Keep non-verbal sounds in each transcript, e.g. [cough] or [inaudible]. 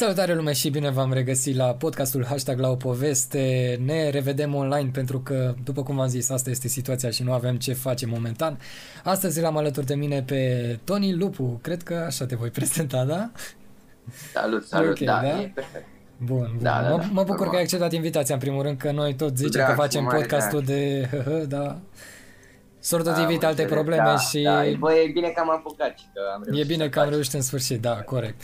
Salutare lume și bine v-am regăsit la podcastul Hashtag la o poveste. Ne revedem online pentru că, după cum v-am zis, asta este situația și nu avem ce face momentan. Astăzi l-am alături de mine pe Tony Lupu. Cred că așa te voi [laughs] prezenta, da? Salut, salut, Ok, da, da? e perfect. Bun, bun. Da, da, mă, da, mă bucur normal. că ai acceptat invitația în primul rând, că noi tot zicem drag, că cu facem mare podcastul de [laughs] hă, da. S-au tot evit Am alte înțeles, probleme da, și Da, e- bă, e bine că am apucat și că am E reușit bine să că am faci. reușit în sfârșit, da, corect.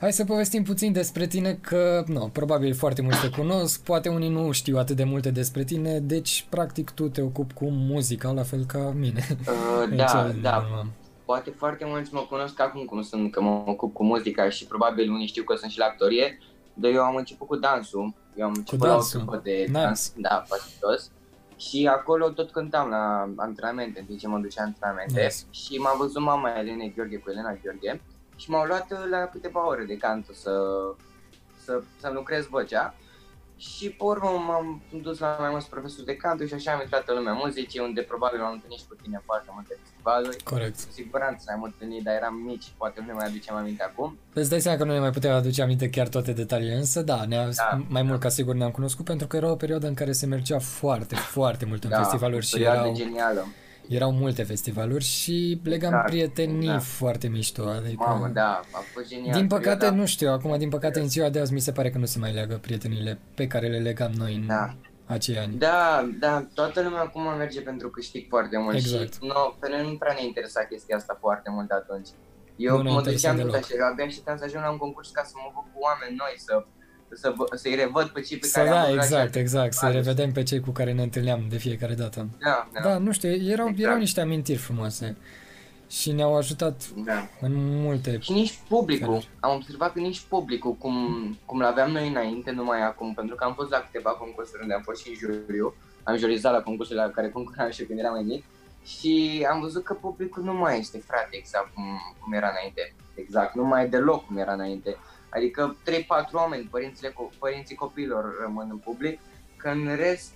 Hai să povestim puțin despre tine că, nu, probabil foarte mulți te cunosc, poate unii nu știu atât de multe despre tine, deci practic tu te ocupi cu muzica, la fel ca mine. Uh, În [laughs] da, cele din da, urmă. poate foarte mulți mă cunosc acum cum sunt, că mă ocup cu muzica și probabil unii știu că sunt și la actorie, dar eu am început cu dansul, eu am început la o dansul. trupă de Nice. dans, da, pasitos. Și acolo tot cântam la antrenamente, în timp ce mă duceam antrenamente. Nice. Și m-a văzut mama Elena Gheorghe cu Elena Gheorghe și m-au luat uh, la câteva ore de canto să, să, să lucrez vocea. Și pe urmă m-am dus la mai mulți profesori de canto și așa am intrat în lumea muzicii, unde probabil m-am întâlnit și cu tine în foarte multe festivaluri. Corect. Cu siguranță ne-am întâlnit, dar eram mici, poate nu ne mai aducem aminte acum. Îți dai seama că nu ne mai putem aduce aminte chiar toate detaliile, însă da, ne Da, mai mult ca sigur ne-am cunoscut pentru că era o perioadă în care se mergea foarte, foarte mult în Da, festivaluri o și perioadă erau, genială. Erau multe festivaluri și legam Da, prietenii da. foarte mișto, adică... Mamă, da, a fost genial. Din păcate, perioada- nu știu, acum din păcate în ziua de azi mi se pare că nu se mai leagă prietenile pe care le legam noi în Da. acei ani. Da, da, toată lumea acum merge pentru câștig foarte mult Exact. și no, pe noi nu prea ne interesa chestia asta foarte mult atunci. Eu Nu ne mă interesa duceam tot deloc. așa, eu abia așteptam să ajung la un concurs ca să mă văd cu oameni noi, să, să, vă- să-i revăd pe cei pe Să care am da, văzut la exact, cele exact, să festivale. revedem pe cei cu care ne întâlneam de fiecare dată. Da, da, Da, nu știu, erau, Exact. erau niște amintiri frumoase și ne-au ajutat da. în multe... Și nici publicul, Feluri. am observat că nici publicul, cum, cum l-aveam noi înainte, numai acum, pentru că am fost la câteva concursuri unde am fost și în juriu, am jurizat la concursurile la care concuram și când eram mai mic, și am văzut că publicul nu mai este, frate, exact cum, cum era înainte. Exact, nu mai e deloc cum era înainte. Adică 3-4 oameni, părințile, co- părinții copiilor rămân în public, că în rest,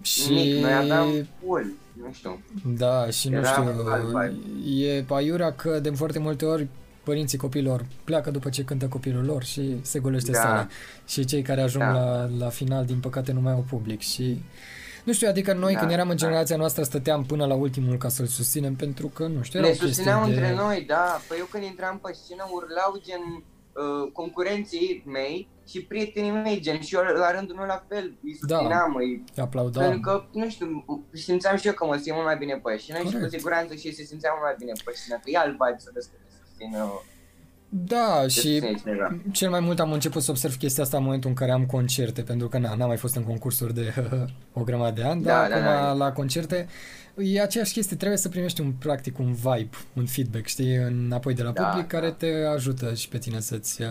Și... nimic, noi aveam full, nu știu. Da, și nu Era știu, alt vibe. e aiurea că de foarte multe ori părinții copiilor pleacă după ce cântă copilul lor și se golește Da. sala. Și cei care ajung Da. la, la final, din păcate, nu mai au public și... Nu știu, adică noi Da, când eram în da. generația noastră stăteam până la ultimul ca să-l susținem pentru că, nu știu, Ne erau susțineau chestii de... între noi, da. Păi eu când intram pe scenă urlau gen uh, concurenții mei și prietenii mei, gen și eu la rândul meu la fel, îi Da. susțineam, îi, Aplaudam. pentru că, nu știu, simțeam și eu că mă simt mult mai bine pe scenă și cu Corect. siguranță și ei se simțeau mult mai bine pe scenă, că e alt vibe să vezi că te susțină, Da, te și susține cineva. cel mai mult am început să observ chestia asta în momentul în care am concerte, pentru că na, n-am mai fost în concursuri de [laughs] o grămadă de ani, Da, dar da, acum da. la concerte e aceeași chestie, trebuie să primești un practic, un vibe, un feedback, știi, înapoi de la Da, public, da. care te ajută și pe tine să-ți... uh,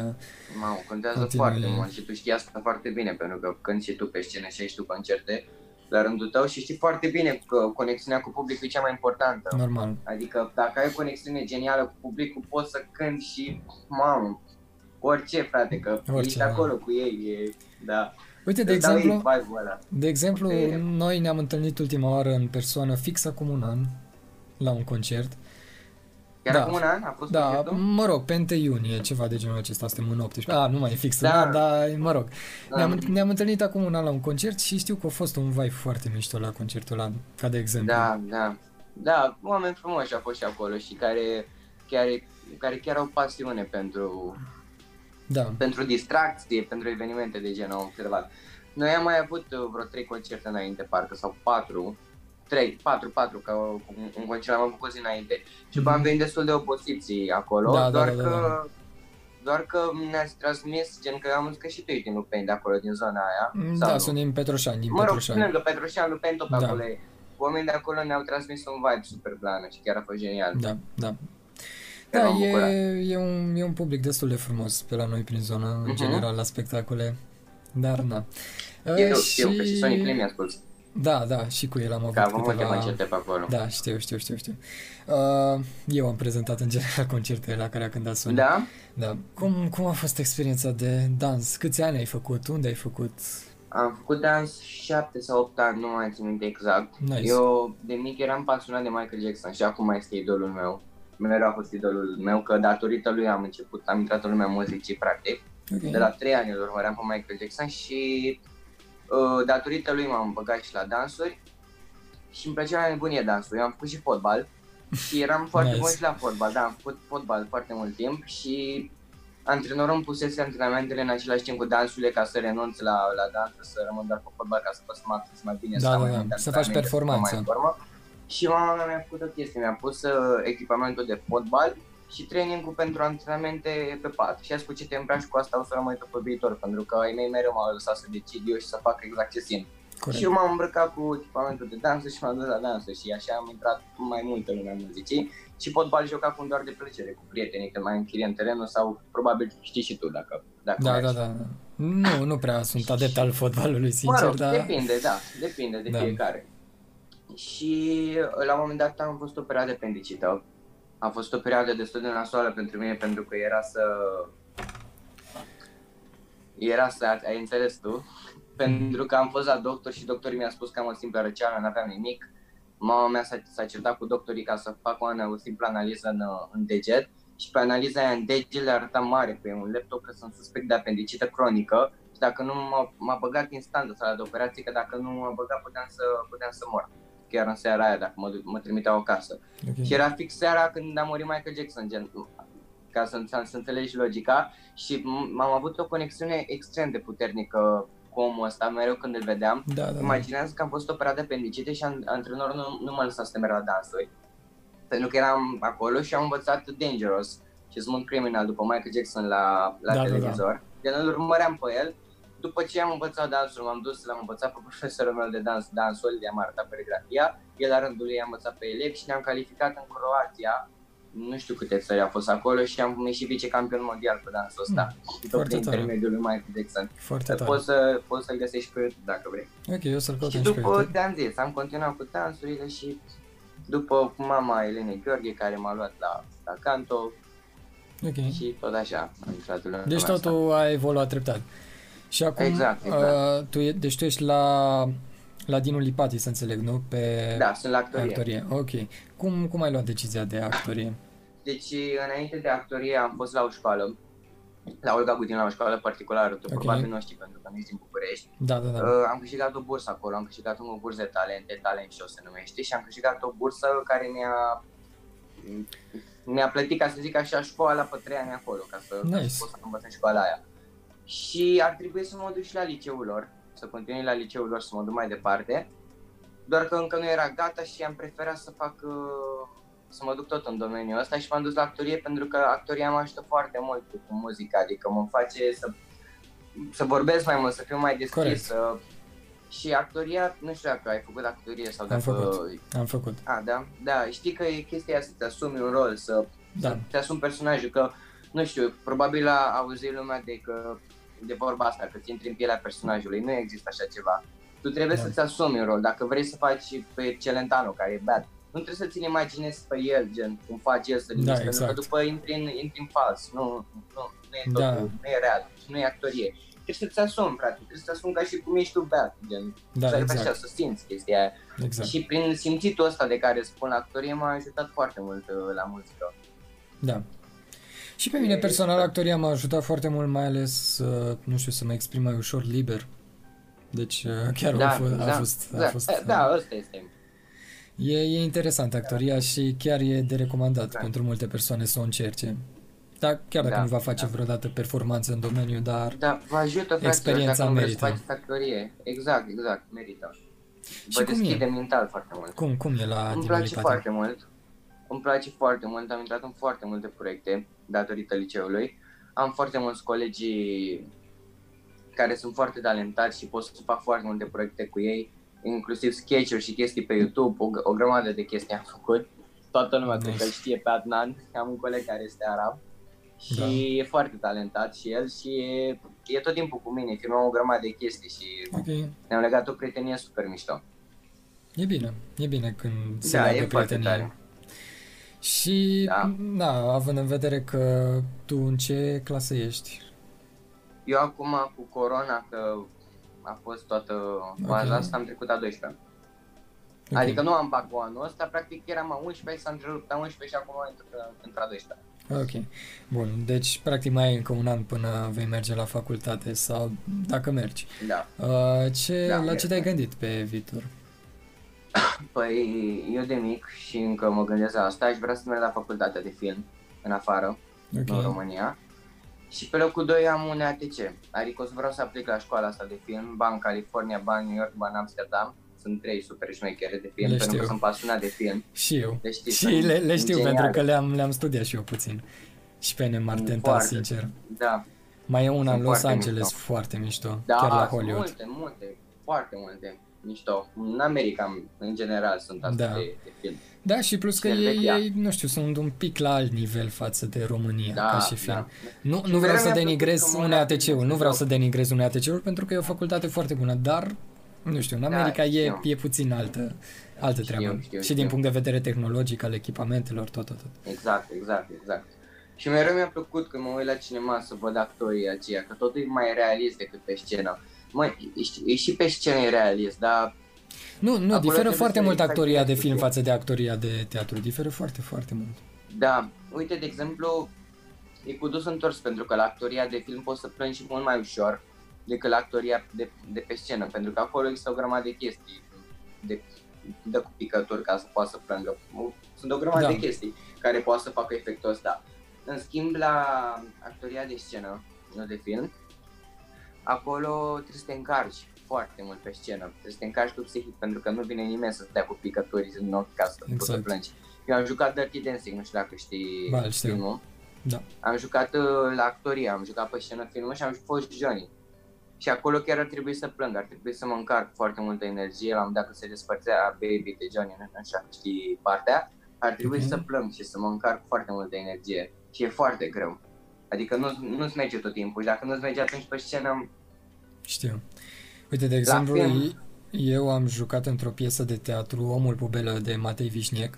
Mamă, contează Continui. foarte mult și tu știi asta foarte bine, pentru că când și tu pe scenă și ai și tu concerte, la rândul tău și știi foarte bine că conexiunea cu publicul e cea mai importantă. Normal. Adică dacă ai o conexiune genială cu publicul, poți să cânti și, mamă, orice, frate, că Orice, orice, ești da. acolo cu ei, e, da. Uite, de Îți dau ei exemplu, vibe-ul ăla. de exemplu, E- noi ne-am întâlnit ultima oară în persoană fix acum un an, la un concert. Chiar Da. acum un an a fost Da, concertul? mă rog, pe 1 iunie, ceva de genul acesta, suntem în 18. A, nu mai e fix, da. Da. da, dar mă rog. Da. Ne-am, ne-am întâlnit acum un an la un concert și știu că a fost un vibe foarte mișto la concertul ăla, ca de exemplu. Da, da. Da, oameni frumoși au fost și acolo și care chiar, care chiar au pasiune pentru, Da, pentru distracție, pentru evenimente de genul am observat. Noi am mai avut uh, vreo trei concerte înainte, parcă, sau patru. Trei, patru, patru, ca un, un concert am avut cu o zi înainte. Și după am venit destul de obosiți acolo, Mhm. Da, da, doar da, da, că... Doar că ne-ați transmis, gen că am văzut că și tu ești din Lupeni de acolo, din zona aia. Mm, sau da, nu? sunt din Petroșani, din Mă rog, Petroșani. lângă Petroșan, Lupeni, tot pe Da. acolo e. Oamenii de acolo ne-au transmis un vibe super blană și chiar a fost genial. Da, da. Chiar Da, m-am bucurat. e, e, un, e un public destul de frumos pe la noi prin zonă, în Mhm. general, la spectacole. Dar, na. Eu Uh, știu că și Sonic Lim mi-a spus Da, da, și cu el am avut că a avut multe câteva... concerte pe acolo. Da, știu, știu, știu, știu. Uh, eu am prezentat în general [laughs] concerte la care a cântat Sonic. Da? Da. Cum, cum a fost experiența de dans? Câți ani ai făcut? Unde ai făcut? Am făcut dans 7 sau 8 ani, nu mai țin minte exact. Nice. Eu de mic eram pasionat de Michael Jackson și acum mai este idolul meu. Mereu a fost idolul meu, că datorită lui am început, am intrat în lumea muzicii, practic. Okay. De la 3 ani îl urmăream pe Michael Jackson și uh, datorită lui m-am băgat și la dansuri și îmi plăcea la nebunie dansul. Eu am făcut și fotbal și eram foarte nice. bun și la fotbal, da, am făcut fotbal foarte mult timp și antrenorul îmi pusese antrenamentele în același timp cu dansurile ca să renunț la, la dans, să rămân doar pe fotbal ca să pot să mă acces mai bine, da, să, da, mai da. să faci performanță. Și mama mea mi-a făcut o chestie, mi-a pus uh, echipamentul de fotbal și trainingul pentru antrenamente pe pat. Și a spus ce te îmbraci cu asta o să rămâi pe viitor, pentru că ai mei mereu m-au lăsat să decid eu și să fac exact ce simt. Corect. Și eu m-am îmbrăcat cu echipamentul de dansă și m-am dus la dansă și așa am intrat mai mult în lumea muzicii și fotbal juca cu doar de plăcere, cu prietenii, când mai închiriem terenul sau probabil știi și tu dacă, dacă Da, da, da. Nu, nu prea sunt adept al fotbalului, sincer, mă rog, dar... depinde, da, depinde de da. fiecare. Și la un moment dat am fost operat de apendicită. A fost o perioadă destul de nasoală pentru mine pentru că era să... Era să, ai înțeles tu, [laughs] pentru că am fost la doctor și doctorii mi-a spus că am o simplă răceală, nu aveam nimic. Mama mea s-a, s-a certat cu doctorii ca să fac o, o simplă analiză în, în deget și pe analiza aia în deget le arăta mare pe un laptop că sunt suspect de apendicită cronică și dacă nu m-a, m-a băgat instant în sala de operație, că dacă nu m-a băgat puteam să, puteam să mor chiar în seara aia, dacă mă, mă trimiteau acasă. Okay. Și era fix seara când a murit Michael Jackson, gen, ca să, să, să înțelegi logica și m-am avut o conexiune extrem de puternică cu omul ăsta, mereu când îl vedeam. Da, da, Imaginează că am fost operat de apendicite și antrenorul nu, nu mă lăsa să merg la dansuri. Pentru că eram acolo și am învățat Dangerous și Smooth Criminal după Michael Jackson la, la da, televizor. Da, da. Gen, îl urmăream pe el. După ce am învățat dansul, m-am dus, l-am învățat pe profesorul meu de dans, dansul, de am arătat perigrafia. El la rândul lui am învățat pe elevi și ne-am calificat în Croația nu știu câte țări au fost acolo și am ieșit vicecampion mondial pe dansul ăsta. Mm, tot prin intermediul lui Michael Jackson. Foarte tare. Poți, să, poți să-l găsești pe YouTube dacă vrei. Ok, eu să-l caut Și după, te-am zis, am continuat cu dansurile și după mama Elene Gheorghe care m-a luat la, la canto okay. și tot așa am intrat în Deci totul asta. a evoluat treptat. Și acum, exact, exact. Uh, tu, e, deci tu ești la la Dinu Lipati, să înțeleg, nu? Pe da, sunt la actorie. actorie. Ok. Cum, cum ai luat decizia de actorie? Deci, înainte de actorie am fost la o școală, la Olga Gudin, la o școală particulară, tu okay. probabil nu știi pentru că nu ești din București. Da, da, da. Uh, am câștigat o bursă acolo, am câștigat o bursă de talente, talent show se numește, și am câștigat o bursă care mi-a mi-a plătit, ca să zic așa, școala pe trei ani acolo, ca să nice. pot să învăț în școala aia. Și ar trebui să mă duc și la liceul lor, să continui la liceul lor, să mă duc mai departe. Doar că încă nu era gata și am preferat să fac, uh, să mă duc tot în domeniul ăsta și m-am dus la actorie pentru că actoria mă ajută foarte mult cu muzica, adică mă face să, să vorbesc mai mult, să fiu mai deschis, să, și actoria, nu știu dacă ai făcut actorie sau dacă... Am făcut, am făcut. A, da? Da, știi că e chestia asta, să-ți asumi un rol, să, da. să te asumi personajul, că, nu știu, probabil a auzit lumea de că de vorba asta, că ți intri în pielea personajului, nu există așa ceva. Tu trebuie da. să-ți asumi un rol, dacă vrei să faci pe Celentano, care e bad, nu trebuie să ți-l imaginezi pe el, gen, cum face el să da, exact. pentru că exact. după intri în, intri în fals, nu, nu, nu e totul, da. nu e real, nu e actorie. Trebuie să-ți asumi, frate, trebuie să-ți asumi ca și cum ești tu bad, gen, da, să exact. așa, să simți chestia aia. Exact. Și prin simțitul ăsta de care spun la actorie m-a ajutat foarte mult uh, la muzică. Da. Și pe mine personal actoria m-a ajutat foarte mult, mai ales, uh, nu știu, să mă exprim mai ușor liber. Deci uh, chiar da, a, fost, da, a fost... Da, a fost da, ăsta este. E, e interesant actoria și chiar e de recomandat da. pentru multe persoane să o încerce. Da, chiar dacă da, nu va face da. vreodată performanță în domeniu, dar da, vă ajută, frate, experiența dacă merită. Vreți actorie. Exact, exact, merită. Vă și deschide mental foarte mult. Cum, cum e la Îmi place foarte mult. Îmi place foarte mult, am intrat în foarte multe proiecte datorită liceului. Am foarte mulți colegi care sunt foarte talentați și pot să fac foarte multe proiecte cu ei, inclusiv sketch și chestii pe YouTube, o, o grămadă de chestii am făcut. Toată lumea nice. cred că știe pe Adnan, am un coleg care este arab și da. e foarte talentat și el și e, e tot timpul cu mine, filmăm o grămadă de chestii și okay. ne-am legat o prietenie super mișto. E bine, e bine când se da, leagă prietenie. Și, da. da, având în vedere că tu în ce clasă ești? Eu acum cu corona, că a fost toată baza okay. asta, am trecut a 12 okay. Adică nu am bac cu anul ăsta, practic eram a 11, s-a întrerupt a 11 și acum am într a 12 Ok. Bun, deci practic mai ai încă un an până vei merge la facultate sau dacă mergi. Da. Uh, ce, Da, la merg. ce te-ai gândit pe viitor? Păi eu de mic și încă mă gândesc la asta, aș vrea să merg la facultatea de film în afară, în Ok. România. Și pe locul 2 am un ATC, adică o să vreau să aplic la școala asta de film, ba în California, ba în New York, ba în Amsterdam. Sunt trei super șmechere de film, Le pentru că știu. sunt pasionat de film. Și eu. Le știi, și sunt le, le știu geniale. pentru că le-am, le-am studiat și eu puțin. Și pe ne m-ar Sunt tenta, foarte- sincer. Da, Mai e una Sunt în Los foarte Angeles mișto. foarte mișto, da, chiar la sunt Hollywood. multe, multe, foarte multe. Mișto. În America, în general, sunt astea Da. de, de film. Da, și plus că Și ei, Elveția. ei, nu știu, sunt un pic la alt nivel față de România, Da, ca și film. da. Nu, Și nu vreau mereu să mi-a plăcut denigrez că mă unei la ATC-uri, film, nu vreau da. să denigrez unei ATC-uri pentru că e o facultate foarte bună, dar, nu știu, în Da, America e, știu. e puțin altă, altă Știu, treabă. știu, și știu. din punct de vedere tehnologic, al echipamentelor, tot, tot, tot. Exact, exact, exact. Și mereu mi-a plăcut când mă uit la cinema să văd actorii aceia, că totul e mai realist decât pe scenă. Măi, e, și- e și pe scenă e realist, dar Nu, nu, Acolo diferă trebuie foarte să mult exagerezi actoria de film puțin. față de actoria de teatru. Diferă foarte, foarte mult. da, uite, de exemplu, e cu dus întors pentru că la actoria de film poți să plângi și mult mai ușor decât la actoria de, de pe scenă, pentru că acolo există o grămadă de chestii de, de cu picături ca să poată să plângă. Sunt o grămadă Da. de chestii care poate să facă efectul ăsta. În schimb, la actoria de scenă, nu de film, acolo trebuie să te încarci foarte mult pe scenă. Trebuie să te încarci tu psihic pentru că nu vine nimeni să stea cu picături în ochi ca să poți să Exact. plângi. Eu am jucat Dirty Dancing, nu știu dacă știi Ba, îl știu. filmul. Da. Am jucat uh, la actorie, am jucat pe scenă filmul și am fost Johnny. Și acolo chiar ar trebui să plâng, ar trebui să mă încarc foarte multă energie, la un dacă se despărțea Baby de Johnny, nu știu dacă știi partea, ar trebui Ok. să plâng și să mă încarc foarte multă energie. Și e foarte greu. Adică nu, nu-ți merge tot timpul, dacă nu-ți merge atunci pe scenă, Știu. Uite, de exemplu, film. eu am jucat într-o piesă de teatru Omul Pubelă de Matei Vișniec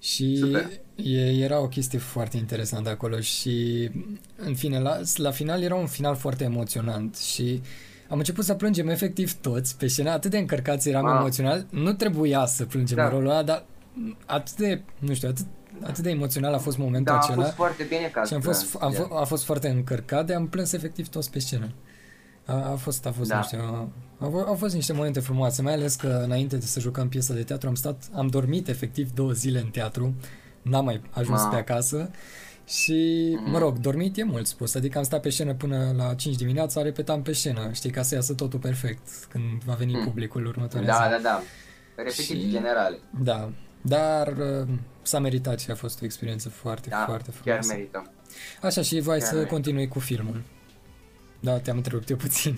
și Super. e, era o chestie foarte interesantă acolo și în fine, la, la final era un final foarte emoționant și am început să plângem efectiv toți pe scenă, atât de încărcați eram Ah. emoțional, nu trebuia să plângem Da. în rolul ăla, dar atât de, nu știu, atât, atât de emoțional a fost momentul da, a acela. fost foarte bine ca Și am să fost, am, plâng. f- a fost foarte încărcat de am plâns efectiv toți pe scenă. A, a fost, a fost, Da. nu știu, a, au, au fost niște momente frumoase, mai ales că înainte de să jucăm piesa de teatru am stat, am dormit efectiv două zile în teatru, n-am mai ajuns Ma. pe acasă și, Mhm. mă rog, dormit e mult spus, adică am stat pe scenă până la 5 dimineața, repetam pe scenă, știi, ca să iasă totul perfect când va veni Mhm. publicul următoarea Da, zi. da, da. Repetiții Și- generale. Da, dar uh, s-a meritat și a fost o experiență foarte, Da, foarte chiar frumoasă. merită. Așa și voi Chiar să merită. continui cu filmul. Da, te-am întrerupt eu puțin.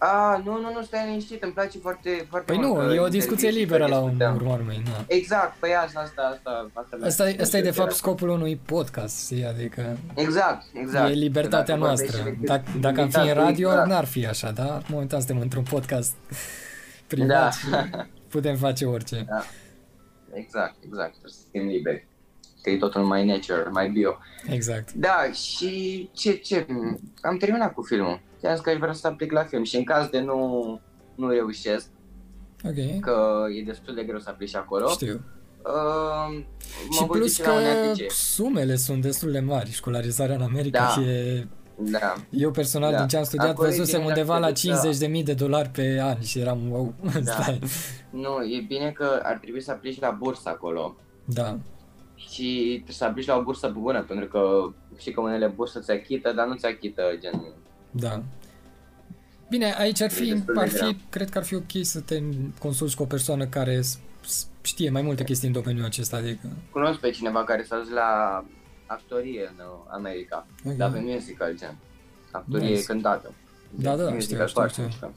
A, nu, nu, nu, stai liniștit, îmi place foarte, foarte Păi mult nu, că e o intervii discuție și că liberă la discutăm. urma urmei. Na. Exact, păi asta, asta, asta. Asta, Asta, e- asta e de fapt scop. scopul unui podcast, știi? Adică Exact, exact. e libertatea Dacă vorbești noastră. efectiv Dacă, cu dacă am fi în invitatul, radio, exact. n-ar fi așa, dar momentan suntem într-un podcast [laughs] privat Da. și putem face orice. Da. Exact, exact, trebuie să fim liberi. Că e totul mai nature, mai bio. Exact. Da, și ce, ce, am terminat cu filmul. Ți-am zis că aș vrea să aplic la film și în caz de nu, nu reușesc, Ok, că e destul de greu să aplici acolo, știu. uh, mă Și voi plus duce la un că ATC. sumele sunt destul de mari. Școlarizarea în America Da. e... Da, Eu personal, Da. din ce am studiat, Acolo e văzusem bine undeva dacă la te duci la- 50.000 de dolari pe an și eram, wow, [laughs] Da. stai. nu, e bine că ar trebui să aplici la bursă acolo. Da, Și trebuie să aplici la o bursă bună, pentru că știi că unele burse ți achită, dar nu ți achită gen... da. Bine, aici ar E fi, destul de ar greu. fi, cred că ar fi ok să te consulți cu o persoană care s- s- știe mai multe chestii în domeniul acesta, adică... Cunosc pe cineva care s-a dus la actorie în uh, America, Ok. dar pe musical gen. Actorie Nice. cântată. Da, da, Musical știu, știu, foarte știu. mișto.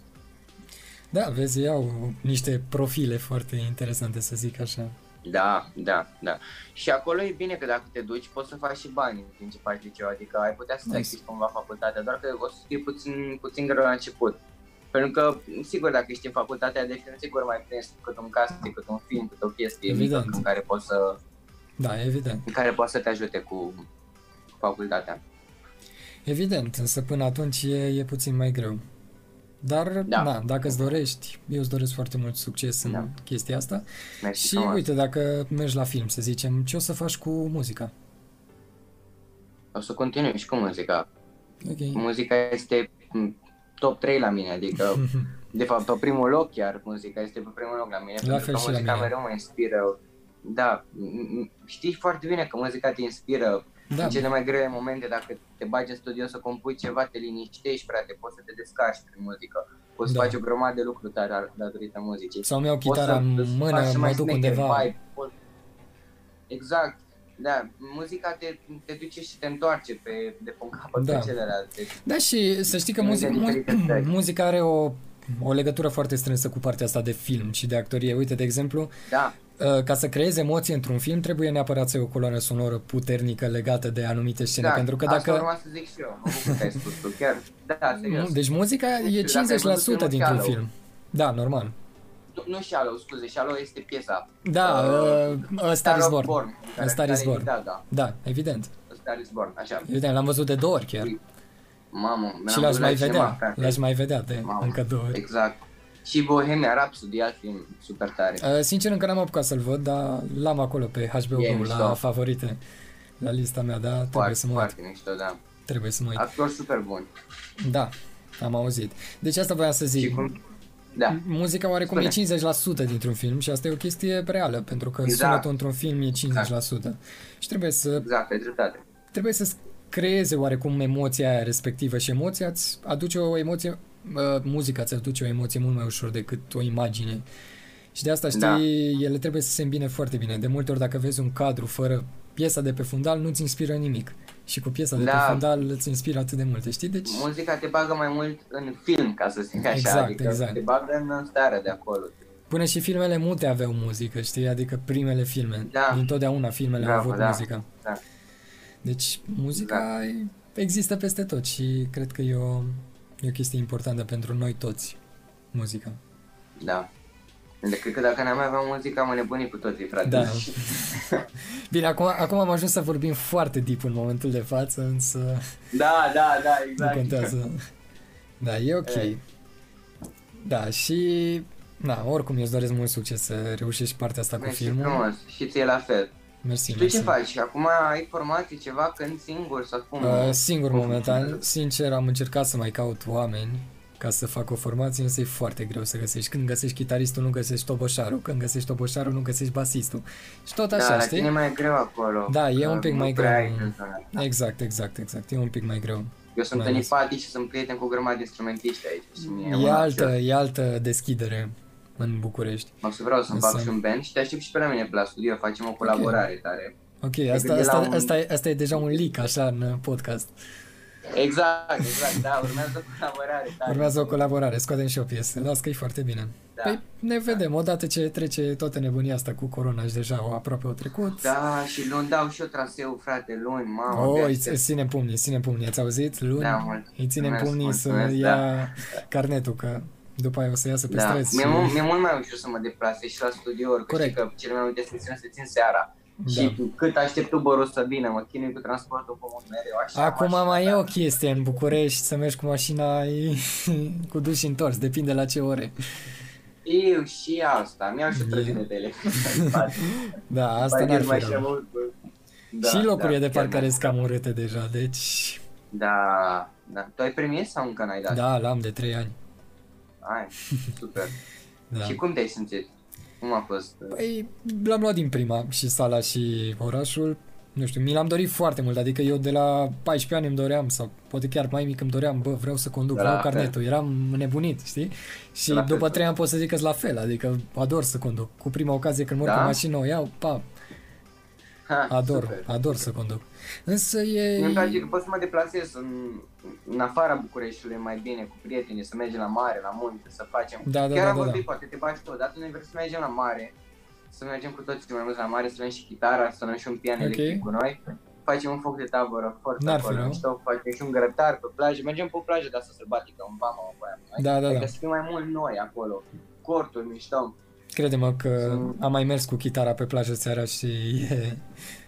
Da, vezi, au niște profile foarte interesante, să zic așa. Da, da, da. Și acolo e bine că dacă te duci poți să faci și bani din ce faci liceu, adică ai putea să te Nice. achizi cumva facultatea, doar că o să fie puțin, puțin greu la început. Pentru că, sigur, dacă ești în facultatea de film, sigur mai prins cât un casting, cât un film, cât o chestie mică Evident. în care poți să, Da, evident. în care poți să te ajute cu facultatea. Evident, însă până atunci e, e puțin mai greu. Dar, da. Da. na, dacă îți dorești, eu îți doresc foarte mult succes în Da. chestia asta. Mersi Și frumos. uite, dacă mergi la film, să zicem, ce o să faci cu muzica? O să continui și cu muzica. Ok. Muzica este m, top 3 la mine, adică [laughs] de fapt pe primul loc chiar muzica este pe primul loc la mine, La pentru fel că și la muzica mine. mereu mă inspiră. Da, m- m- știi foarte bine că muzica te inspiră Da, în cele mai grele momente, dacă te bagi în studio să compui ceva, te liniștești, frate, poți să te descarci prin muzică. Poți să Da. faci o grămadă de lucruri dar, datorită muzicii. sau mi-au Poți chitara să în îți mână, faci și mă mai duc șmecher undeva. vibe, poți- Exact. Da, muzica te, te duce și te întoarce pe, de pe un capăt Da. pe celelalte. Da, și să știi că Muzica muzica, diferite stări. muzica are o, o legătură foarte strânsă cu partea asta de film și de actorie. Uite, de exemplu, Da, uh, ca să creezi emoții într-un film, trebuie neapărat să ai o coloană sonoră puternică legată de anumite scene, da, pentru că asta dacă... urma să zic și eu, mă bucur că ai spus tu, chiar, da, serios. [laughs] Deci muzica e Dacă ai văzut 50% filmul dintr-un Shallow. film. Da, normal. Nu, nu Shallow, scuze, Shallow este piesa. Da, uh, uh, Star is Born. Born. A Star is Born. Da, da, Da, evident. A Star is Born, așa. Evident, l-am văzut de două ori chiar. Mamă, Și l-am l-aș văzut mai la cinema, vedea. frate. L-aș mai vedea de Mamă. încă două ori. Exact. Și Bohemia Rhapsody, alt film super tare. Uh, sincer, încă n-am apucat să-l văd, dar l-am acolo pe HBO E Go, mișto. la favorite. La lista mea, da, trebuie Foarte, să mă uit. foarte mișto, da. Trebuie să mă uit. Actor super bun. Da, am auzit. Deci asta voiam să Și zic. cum... Da, Muzica oarecum Spune. e 50% dintr-un film și asta e o chestie reală, pentru că Exact. sunetul într-un film e 50%. Și trebuie să exact, ai dreptate. trebuie să creeze oarecum emoția aia respectivă și emoția îți aduce o emoție, uh, muzica îți aduce o emoție mult mai ușor decât o imagine. Și de asta știi, Da. ele trebuie să se îmbine foarte bine. De multe ori dacă vezi un cadru fără piesa de pe fundal, nu-ți inspiră nimic. Și cu piesa de Da. pe fundal îți inspiră atât de multe, știi? Deci, Muzica te bagă mai mult în film, ca să zic așa, Exact, adică exact. te bagă în starea de acolo. până și filmele mute aveau muzică, știi? Adică primele filme. Da. Dintotdeauna filmele au Bravo, avut da. muzică. Da. Deci muzica e- există peste tot și cred că e o, e o chestie importantă pentru noi toți, muzica. Da. Deci, cred că dacă n-am mai avea muzică, am înnebunit cu toții, frate. Da. [laughs] Bine, acum, acum am ajuns să vorbim foarte deep în momentul de față, însă da, da, da, nu exact. contează. Da, e ok. E. Da, și na, oricum eu îți doresc mult succes să reușești partea asta cu Mersi filmul. frumos. Și ție la fel. Mersi, Tu mersi. ce faci? Acum ai formații ceva când singur sau cum? Uh, singur cum momentan, funcționează? sincer am încercat să mai caut oameni ca să fac o formație, însă e foarte greu să găsești. Când găsești chitaristul, nu găsești toboșarul, când găsești toboșarul, nu găsești basistul. Și tot așa, da, la știi? tine e mai greu acolo. Da, e că un pic nu mai prea greu. ai în zona asta. Exact, exact, exact. E un pic mai greu. Eu sunt Mai în ales. Ipati și sunt prieten cu o grămadă de instrumentiști aici. Și mie E mă altă, cer. e altă deschidere în București. Mă să vreau să-mi fac Însă- și un band și te aștept și pe la mine pe la studio, facem o colaborare tare. Ok, asta, gândit asta, la un- asta, e, asta e deja un leak, așa, în podcast. Exact, exact, da, urmează o colaborare tare. Urmează o colaborare, scoatem și o piesă. Las că e foarte bine. Da. Păi ne vedem, odată ce trece toată nebunia asta cu corona și deja o aproape o trecut. Da, și luni dau și eu traseu, frate, luni, mamă. Oh, abia îi, aștept. îi ținem pumnii, îi ținem pumnii, ați auzit? Luni, Da, mult. îi ținem Mulțumesc, pumnii să mulțumesc, ia da. carnetul, că după aia o să iasă pe Da, străzi. mi-e, și... mult, mi-e mult mai ușor să mă deplasez și la studiouri, că Corect. știi că cele mai multe sesiuni se țin seara. Da. Și cât aștept Uber-ul să vină, mă chinui cu transportul comun mereu, așa. Acum mașina, mai e da. o chestie în București, să mergi cu mașina e- [laughs] cu duș și întors, depinde la ce ore. Eu și asta, mi-au și o E. trăgere de ele. [laughs] Da, asta Mai n-ar mult, mai fi și rău. mult. Da, și locurile da, de chiar parcare da. sunt cam urâte deja, deci... Da, da. Tu ai premier sau încă n-ai dat? Da, l-am de 3 ani. Ai, super. [laughs] Da. Și cum te-ai simțit? Cum a fost? Păi, l-am luat din prima și sala și orașul. Nu știu, mi l-am dorit foarte mult, adică eu de la 14 ani îmi doream, sau poate chiar mai mic îmi doream, bă, vreau să conduc, Da, la vreau fel. carnetul, eram nebunit, știi? Și La fel, după tot. 3 ani pot să zic că la fel, adică ador să conduc. Cu prima ocazie când mă urc Da? în mașină, o iau, pa, Ha, ador, super. ador să conduc. Însă e... Mie îmi place că pot să mă deplasez în, în afara Bucureștiului mai bine cu prietenii, să mergem la mare, la munte, să facem. Da, da, Chiar da, am da, vorbit, da. poate te bagi tot, dar tu ne vrei să mergem la mare, să mergem cu toții mai mult la mare, să luăm și chitara, să luăm și un pian Ok. electric cu noi. Facem un foc de tabără foarte N-ar fi acolo, rău. mișto, facem și un grătar pe plajă, mergem pe o plajă de asta sălbatică, în Bama, în Baia, noi. Da, da, Adică da. să fim mai mult noi acolo, corturi mișto. Crede-mă că Sunt- am mai mers cu chitara pe plajă seara și e...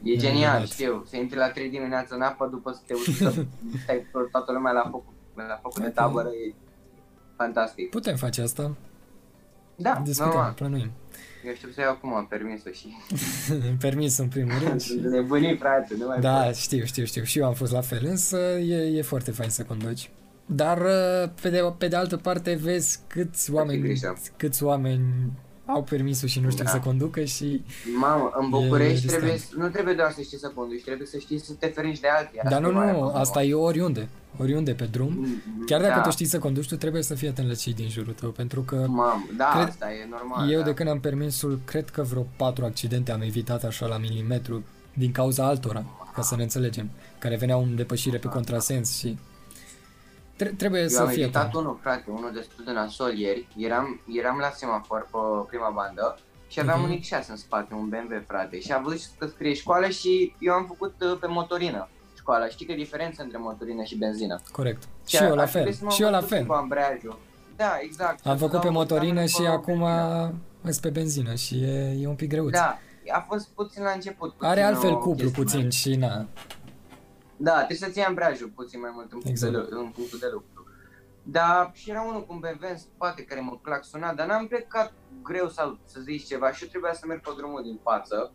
E genial, minunat. știu, să intri la 3 dimineața în apă după să te uiți să [laughs] stai cu toată lumea la focul, la focul de Ok. tabără, e fantastic. Putem face asta. Da, discutăm, normal. plănuim. Eu știu să iau acum permisul și... [laughs] Permis în primul rând. și- Sunt nebunii, frate, nu mai Da, pot. știu, știu, știu. Și eu am fost la fel, însă e, e foarte fain să conduci. Dar uh, pe de, pe de altă parte vezi câți oameni, grijă. câți oameni au permisul și nu știu Da. să conducă și... Mamă, în E București riscant. trebuie, nu trebuie doar să știi să conduci, trebuie să știi să te ferești de alții. Dar nu, e mai nu, acolo. asta e oriunde. Oriunde pe drum. Mm, Chiar dacă da. tu știi să conduci, tu trebuie să fii atent la cei din jurul tău, pentru că Mamă, da, Cred- asta e normal. eu da. de când am permisul, cred că vreo patru accidente am evitat așa la milimetru din cauza altora, ca să ne înțelegem, care veneau în depășire pe contrasens și tre- trebuie Eu să am fie evitat atent. unul, frate, unul destul de nasol ieri. Eram, eram la semafor pe prima bandă și aveam Mhm. un X6 în spate, un BMW, frate. Și am văzut că scrie școală și eu am făcut uh, pe motorină școala. Știi că e diferență între motorină și benzină. Corect. Și eu la ar trebui fel. să mă Și eu la învăț fel. Cu ambreiajul. Da, exact. Am Să făcut pe dau motorină examenul și pe acum benzină. sunt pe benzină și e, e un pic greuț. Da, a fost puțin la început. Puțin Are altfel o cuplu chestie puțin mai- și na. Da, trebuie să-ți iei ambreiajul puțin mai mult în punctul, Exact. de, în punctul de lucru. Da, și era unul cu un BMW în spate care mă claxona, dar n-am plecat greu sau să zici ceva și eu trebuia să merg pe drumul din față.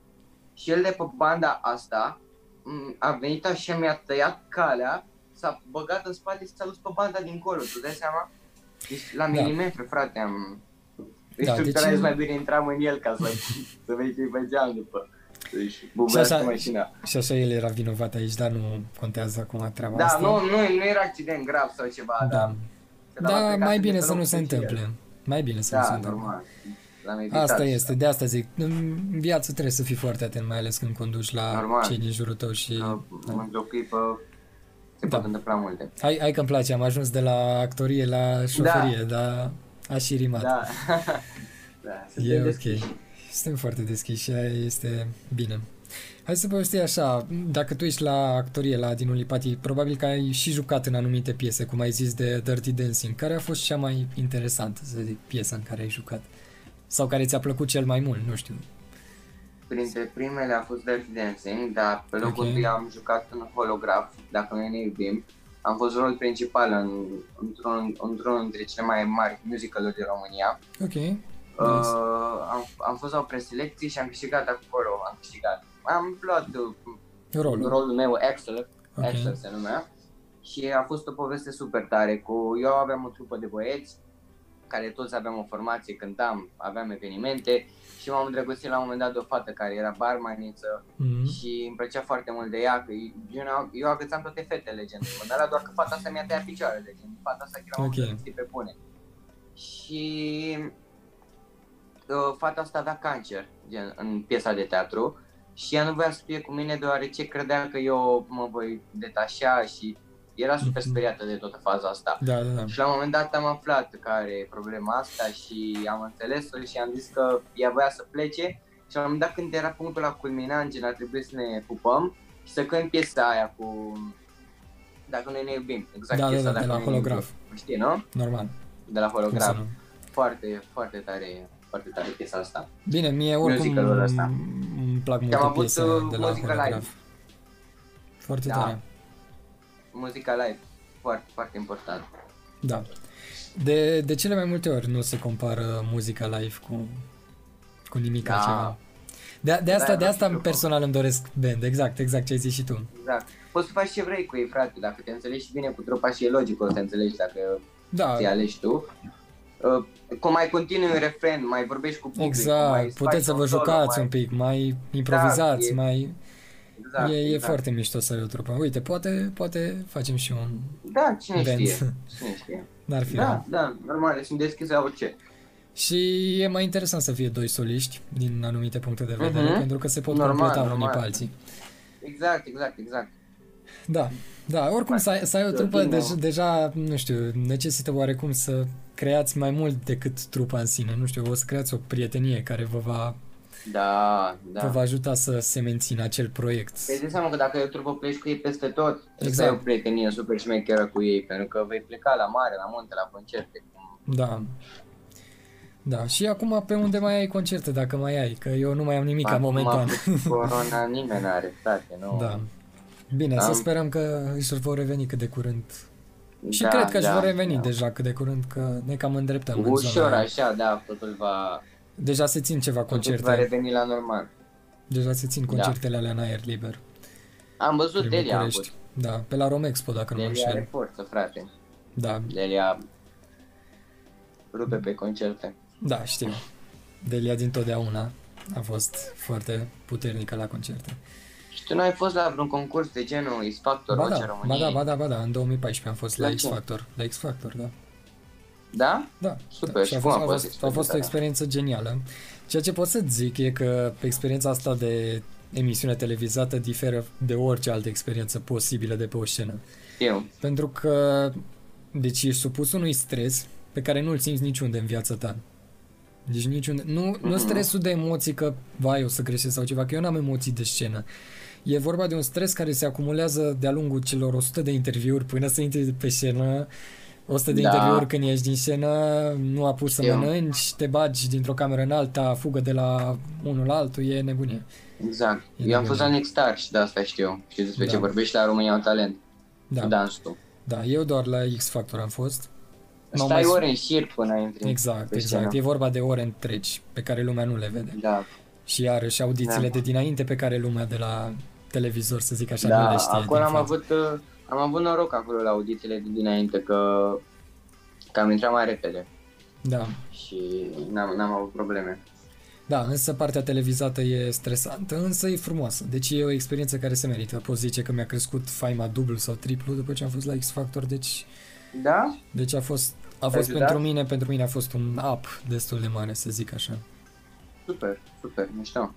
Și el de pe banda asta m, a venit așa, mi-a tăiat calea, s-a băgat în spate și s-a dus pe banda dincolo, tu dai seama? Deci la Da. milimetru, frate, am... Deci Da, da, deci- deci... mai bine intram în el ca să, să vezi ce-i făceam după. Deci, bubească așa- mașina. Și așa el era vinovat aici, dar nu contează acum treaba Da, asta. nu, nu, nu era accident grav sau ceva, Da. dar... Da, a plecat mai de bine pe să loc nu se și el. întâmple. Mai bine să nu se Da, întâmple. normal. L-am evitat. Asta este, de asta zic. În viață trebuie să fii foarte atent, mai ales când conduci la Normal. cei din jurul tău și... Că Da. Într-o clipă se Da. pot întâmpla multe. Hai, hai că îmi place, am ajuns de la actorie la șoferie, dar a și rimat. Da. [laughs] da, E suntem ok. deschiși. Suntem foarte deschiși și aia este bine. Hai să povesti așa, dacă tu ești la actorie la Dinu Lipati, probabil că ai și jucat în anumite piese, cum ai zis de Dirty Dancing. Care a fost cea mai interesantă, să zic, piesa în care ai jucat? Sau care ți-a plăcut cel mai mult, nu știu. Printre primele a fost Dirty Dancing, dar pe locul Ok. întâi am jucat în holograf, dacă noi ne iubim. Am fost rol principal în, într-un, într-unul dintre cele mai mari musicaluri din România. Ok, nice. Uh, am, am fost la o preselecție și am câștigat acolo, am câștigat. Am luat uh, rolul. rolul meu Axel, Ok. Axel se numea. Și a fost o poveste super tare cu, eu aveam o trupă de băieți care toți aveam o formație, cântam, aveam evenimente și m-am îndrăgostit la un moment dat de o fată care era barmaniță Mhm. și îmi plăcea foarte mult de ea, că eu, n-am- eu agățam toate fetele, gen, mă dar doar că fata asta mi-a tăiat picioarele, gen, fata asta era Ok. o okay. pe bune. Și uh, fata asta avea cancer, gen, în piesa de teatru și ea nu voia să fie cu mine deoarece credea că eu mă voi detașa și era super Mhm. speriată de toată faza asta. Da, da, da. Și la un moment dat am aflat care e problema asta și am înțeles-o și am zis că ea voia să plece și la un moment dat când era punctul la culminant, gen ar trebui să ne pupăm și să cânt piesa aia cu Dacă noi ne iubim, exact Da, da, piesa da, Dacă de la noi ne holograf. iubim. Știi, nu? Normal. De la Cum să holograf. nu? Foarte, foarte tare, foarte tare piesa asta. Bine, mie oricum Musicalul ăsta. îmi plac am multe avut, piese uh, de la muzică live. holograf. Foarte Da. tare. Muzica live, foarte, foarte important. Da. De, de cele mai multe ori nu se compară muzica live cu, cu nimic Da. altceva. De, de asta, Da, de da, asta știu. personal îmi doresc band, exact, exact ce ai zis și tu. Exact. Poți să faci ce vrei cu ei, frate, dacă te înțelegi bine cu trupa și e logic o să te înțelegi dacă Da, ți alegi tu. Uh, cum mai continui un refren, mai vorbești cu public, mai exact, îți puteți faci să un vă solo, jucați mai... un pic, mai improvizați, e- mai... Exact, e, e exact. foarte mișto să ai o trupă. Uite, poate, poate facem și un Da, cine band. știe, [laughs] cine știe. N-ar fi Da, rău. da, normal, sunt deschis la orice. Și e mai interesant să fie doi soliști din anumite puncte de vedere, Mhm. pentru că se pot Normal, completa unii normal. pe alții. Exact, exact, exact. Da, da, oricum să ai, să ai o Da, trupă din nou. deja, deja, nu știu, necesită oarecum să creați mai mult decât trupa în sine, nu știu, o să creați o prietenie care vă va, Da, da. da. vă va ajuta să se mențină acel proiect. Păi de seama că dacă e o trupă pleci cu ei peste tot, trebuie să Exact. ai o prietenie super șmecheră cu ei, pentru că vei pleca la mare, la munte, la concerte. cum- Da. Da, și acum pe unde mai ai concerte, dacă mai ai, că eu nu mai am nimic Acum, momentan. cu [laughs] Corona nimeni are, frate, nu? Da. Bine, să Am- sperăm că își vor reveni cât de curând Și Da, cred că își da, vor reveni da. deja cât de curând, că ne cam îndreptăm în Ușor zona aia. așa, da, totul va, Deja se țin ceva totul va concerte, reveni la normal. deja se țin Da. concertele alea în aer liber. Am văzut prin Delia a București. avut. Da, pe la Romexpo, dacă nu mă Delia are înșel. forță, frate. Da, Delia rupe pe concerte. da, știu. Delia din totdeauna a fost foarte puternică la concerte. Și tu nu ai fost la vreun concurs de genul X Factor, Ba Vocea da, ba României? da, ba da, ba da, în 2014 am fost la La X ce? Factor. La X Factor, da. Da? Da, Super, da. și a cum fost, a a, fost fost, a fost o experiență genială. Ceea ce pot să zic e că experiența asta de emisiune televizată diferă de orice altă experiență posibilă de pe o scenă. Eu. Pentru că, deci ești supus unui stres pe care nu-l simți niciunde în viața ta. Deci niciunde. Nu, nu Mhm. stresul de emoții că, vai, o să greșesc sau ceva, că eu n-am emoții de scenă. E vorba de un stres care se acumulează de-a lungul celor 100 de interviuri până să intri pe scenă, 100 de Da. interviuri când ești din scenă, nu apuci să Eu. mănânci, te bagi dintr-o cameră în alta, fugă de la unul la altul, e nebunie. Exact. E Eu am fost la nebunie. Next Star și de asta știu. Și despre Da. ce vorbești la România un talent. Da, Da. Dansul. da, eu doar la X Factor am fost. M-au Stai mai- ore în șir până intri Exact, pe exact. scenă. E vorba de ore întregi pe care lumea nu le vede. Da. Și iarăși audițiile Da. de dinainte pe care lumea de la televizor, să zic așa, nu Da, le știe. acolo din am față. avut, uh, am avut noroc acolo la audițiile de dinainte că, că am intrat mai repede Da. și n-am, n-am avut probleme. Da, însă partea televizată e stresantă, însă e frumoasă. Deci e o experiență care se merită. Pot zice că mi-a crescut faima dublu sau triplu după ce am fost la X Factor, deci, Da? deci a fost, a Te-a fost ajutat? pentru mine, pentru mine a fost un up destul de mare, să zic așa. Super, super, mișto.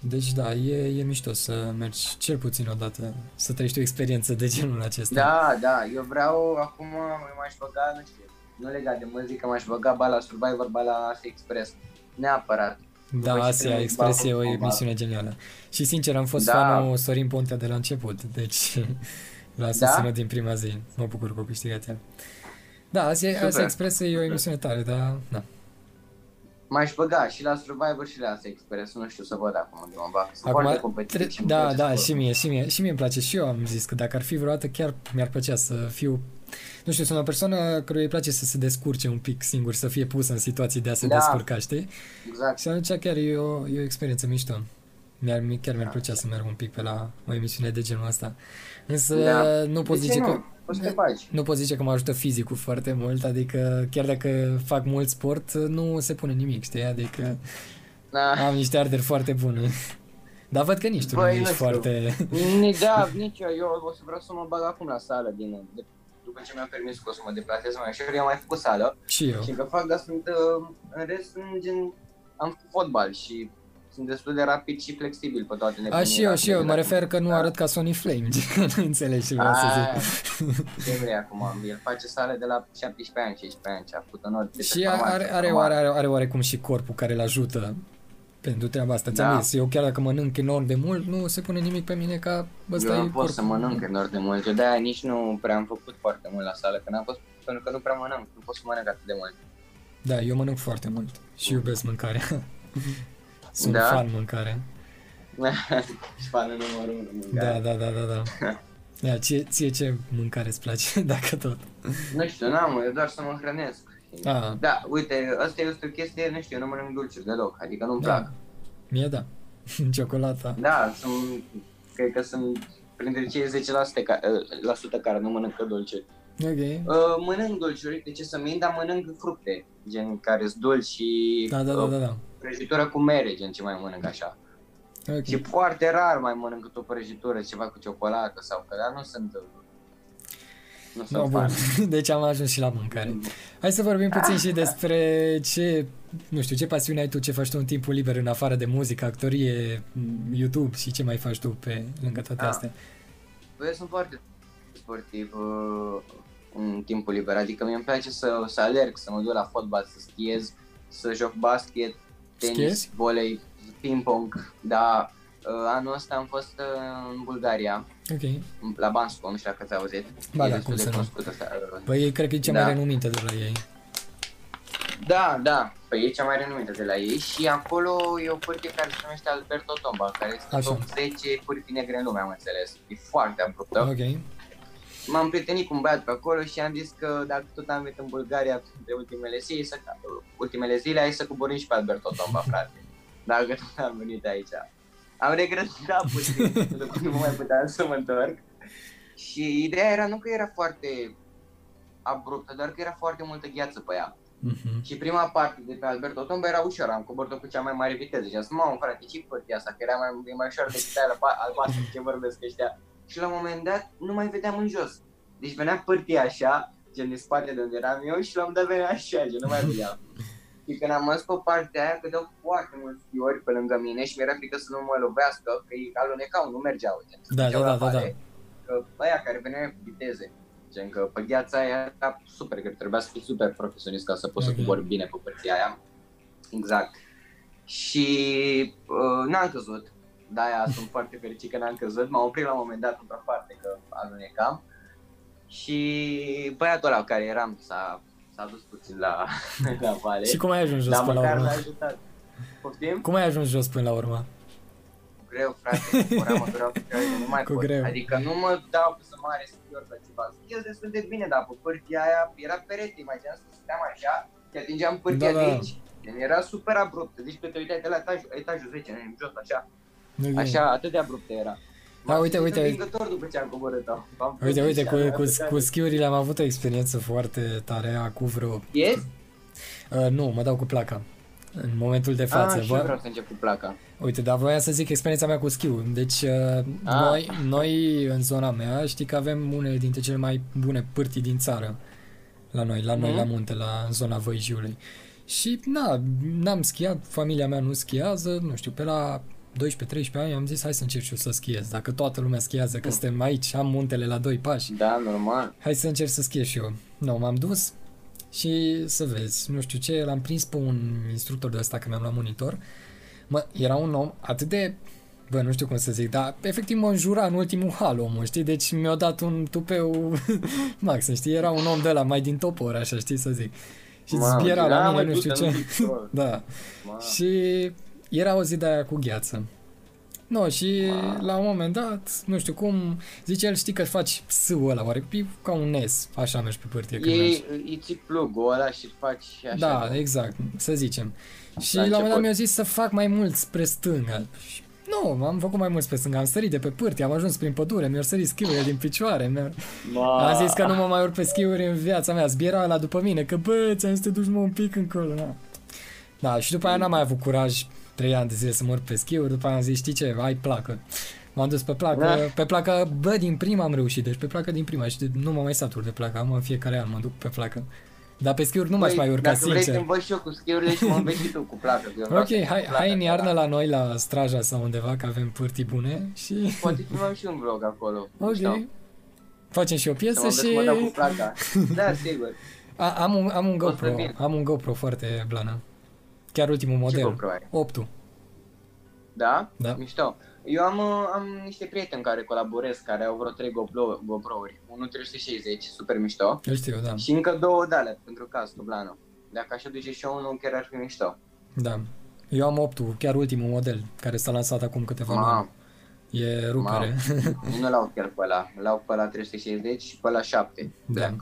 Deci da, e, e mișto să mergi cel puțin o dată, să trăiești o experiență de genul acesta. Da, da, eu vreau acum, m-aș băga, nu știu, nu legat de muzică, m-aș băga ba la Survivor, ba la Asia Express. Neapărat. Da, După ce Asia termin Express e o cumva. emisiune genială. Și sincer, am fost Da. fanul Sorin Pontea de la început, deci [laughs] l-a susținut din prima zi. Mă bucur că a câștigat el. Da, Asia, Super. Asia Express e o emisiune tare, dar da. M-aș băga și la Survivor și la Asia Express, nu știu să văd acum unde mă bag. Sunt Acum, foarte competitiv tre- și îmi da, place da, sportul. și mie, și mie, și mie îmi place. Și eu am zis că dacă ar fi vreodată, chiar mi-ar plăcea să fiu... Nu știu, sunt o persoană care îi place să se descurce un pic singur, să fie pusă în situații de a se Da. descurca, știi? Exact. Și atunci chiar e o, e o experiență mișto. Mi-ar, mi- chiar mi-ar plăcea să merg un pic pe la o emisiune de genul ăsta. Însă Da. nu pot De ce zice nu? că... Poți să te faci. Nu pot zice că mă ajută fizicul foarte mult, adică chiar dacă fac mult sport, nu se pune nimic, știi? Adică Da. am niște arderi foarte bune. Dar văd că nici tu nu Băi, nu ești știu. foarte... Ni- Da, nici eu, eu o să vreau să mă bag acum la sală din, de, după ce mi-a permis că o să mă deplasez mai ușor, eu am mai făcut sală Și eu. și că fac, dar sunt, uh, în rest, sunt gen, am făcut fotbal și sunt destul de rapid și flexibil pe toate A, și eu, și eu, mă refer că nu Da. arăt ca Sony Flame, [laughs] nu înțelegi ce vreau să Aia, zic. ce vrei acum, el face sală de la 17 ani, 16 ani și a făcut în orice Și are, are, are, are, are oarecum și corpul care îl ajută pentru treaba asta. Ți-am Da. zis, eu chiar dacă mănânc enorm de mult, nu se pune nimic pe mine ca ăsta eu e nu pot corpul. să mănânc enorm de mult, eu de-aia nici nu prea am făcut foarte mult la sală, că n-am fost, pentru că nu prea mănânc, nu pot să mănânc atât de mult. Da, eu mănânc foarte mult și iubesc mâncarea. [laughs] Sunt Da? fan mâncare. [laughs] și fanul numărul unu. Da, da, da, da, da. Ia, [laughs] ție, ție ce mâncare îți place, [laughs] dacă tot? Nu știu, n-am, eu doar să mă hrănesc. Ah. Da, uite, asta este o chestie, nu știu, eu nu mănânc dulciuri deloc, adică nu-mi Da. plac. Mie da. Ciocolata. Da, sunt, cred că sunt printre cei 10% ca, la sută care nu mănâncă dulce. Ok. Uh, mănânc dulciuri, de ce să mint, dar mănânc fructe, gen care sunt dulci și Da, da, da, uh, da, da. Prăjitură cu mere, gen ce mai mănânc așa. Ok. Și foarte rar mai mănânc o prăjitură, ceva cu ciocolată sau că, dar nu sunt, uh, nu sunt No, bun. fan. [laughs] Deci am ajuns și la mâncare. Hai să vorbim puțin și despre ce, nu știu, ce pasiune ai tu, ce faci tu în timpul liber în afară de muzică, actorie, m, YouTube și ce mai faci tu pe lângă toate Ah. astea. Bă, eu sunt foarte sportiv uh, în timpul liber, adică mie îmi place să, să alerg, să mă duc la fotbal, să schiez, să joc basket, tenis, Schiezi? volei, ping-pong, da. Uh, anul ăsta am fost uh, în Bulgaria, Ok. la Bansco, nu știu dacă ți-ai auzit. Ba E da, destul cum de să nu. cunoscut ăsta, uh, Păi cred că e cea Da. mai renumită de la ei. Da, da, păi e cea mai renumită de la ei și acolo e o pârtie care se numește Alberto Tomba, care este Așa. top 10 pârtii negre în lume, am înțeles. E foarte abruptă. Ok. M-am prietenit cu un băiat pe acolo și am zis că dacă tot am venit în Bulgaria de ultimele zile, să, ultimele zile, hai să coborâm și pe Alberto Tomba, [laughs] frate. Dacă tot am venit aici. Am regretat puțin, [laughs] pentru că nu mai puteam să mă întorc. Și ideea era nu că era foarte abruptă, doar că era foarte multă gheață pe ea. Uh-huh. Și prima parte de pe Alberto Tomba era ușor, am coborât cu cea mai mare viteză. Și am zis, mamă, frate, ce părtia asta, că era mai, mai ușor decât aia albastră ce vorbesc ăștia. Și la un moment dat nu mai vedeam în jos. Deci venea părtia așa, gen din spate de unde eram eu și la un dat venea așa, gen nu mai vedeam. și când am mers pe partea aia, că dau foarte mulți fiori pe lângă mine și mi-era frică să nu mă lovească, că îi alunecau, nu mergeau. Gen, da, da, da, da, da. Că aia care veneau cu viteze. Gen că pe gheața aia era super, că trebuia să fii super profesionist ca să poți okay. să cobori bine pe părția aia. Exact. Și uh, n-am căzut, de-aia sunt foarte fericit că n-am căzut. M-am oprit la un moment dat într-o parte că alunecam. Și băiatul ăla care eram s-a, s-a dus puțin la, [laughs] la vale. Și cum ai ajuns jos până la urmă? ajutat. Poftim? Cum ai ajuns jos până la urmă? greu, frate, mă mătura cu greu, nu mai [laughs] cu pot. Greu. Adică nu mă dau să mare schior sau ceva. Schior destul de bine, dar pe pârtia aia era perete, imagineam să stăteam așa, te atingeam pârtia da, da. de aici. Era super abruptă, deci că te uitai de la etajul, etajul 10, în jos, așa. Okay. Așa, atât de abruptă era. Da, uite, uite. după ce am coborât-o. Uite, uite, cu, cu, cu schiurile am avut o experiență foarte tare cu vreo... Yes? Uh, nu, mă dau cu placa. În momentul de față. Ah, și vreau să încep cu placa. Uite, dar voiam să zic experiența mea cu schiul. Deci, uh, ah. noi, noi, în zona mea, știi că avem unele dintre cele mai bune pârtii din țară. La noi, la noi, mm-hmm. la munte, la zona Văijiului. Și, na, n-am schiat, familia mea nu schiază, nu știu, pe la 12-13 ani am zis hai să încerc și eu să schiez. Dacă toată lumea schiază, că mm. suntem aici, am muntele la doi pași. Da, normal. Hai să încerc să schiez și eu. Nu, m-am dus și să vezi, nu știu ce, l-am prins pe un instructor de ăsta că mi-am luat monitor. Mă, era un om atât de bă, nu știu cum să zic, dar efectiv mă înjura în ultimul hal omul, știi? Deci mi-a dat un tupeu [laughs] max, știi? Era un om de la mai din topor, așa, știi să zic. Și zbiera la mine, nu știu ce. [laughs] da. Ma. Și era o zi de aia cu gheață. No, și Ma. la un moment dat, nu știu cum, zice el, știi că faci sâul ăla, oare e ca un NES, așa mergi pe pârtie când Ei, îi ții plugul ăla și faci așa. Da, de... exact, să zicem. Și la, la un moment dat mi-a zis să fac mai mult spre stânga. Și nu, am făcut mai mult spre stânga, am sărit de pe pârtie, am ajuns prin pădure, mi-au sărit schiurile din picioare, mi am zis că nu mă mai urc pe schiuri în viața mea, zbiera la după mine, că bă, ți-am să te duci mă un pic încolo, na. Da, și după aia n-am mai avut curaj 3 ani de zile să mă urc pe schiuri, după aia am zis, știi ce, ai placă. M-am dus pe placă, da. pe placă, bă, din prima am reușit, deci pe placă din prima și nu mă mai satur de placă, am în fiecare an mă duc pe placă. Dar pe schiuri nu m-aș mai urca, dacă sincer. Dacă vrei să învăț și eu cu schiurile și mă înveți și tu cu placă. Ok, hai, hai în iarnă la noi, la Straja sau undeva, că avem pârtii bune și... Poate filmăm și un vlog acolo. [laughs] Ok. Știu. Facem și o piesă să și... Mă cu placa. da, sigur. A, am, un, am un GoPro, am un GoPro foarte blană. Chiar ultimul model. Ce GoPro ai? 8 Da? Da. Mișto. Eu am, am niște prieteni care colaborez, care au vreo 3 GoPro, GoPro-uri. Unul 360, super mișto. Eu știu, da. Și încă două dale pentru caz, Dublano. Dacă așa duce și eu unul, chiar ar fi mișto. Da. Eu am 8 chiar ultimul model, care s-a lansat acum câteva luni. E rupere. nu l-au chiar pe ăla, l-au pe ăla 360 și pe ăla 7. Da.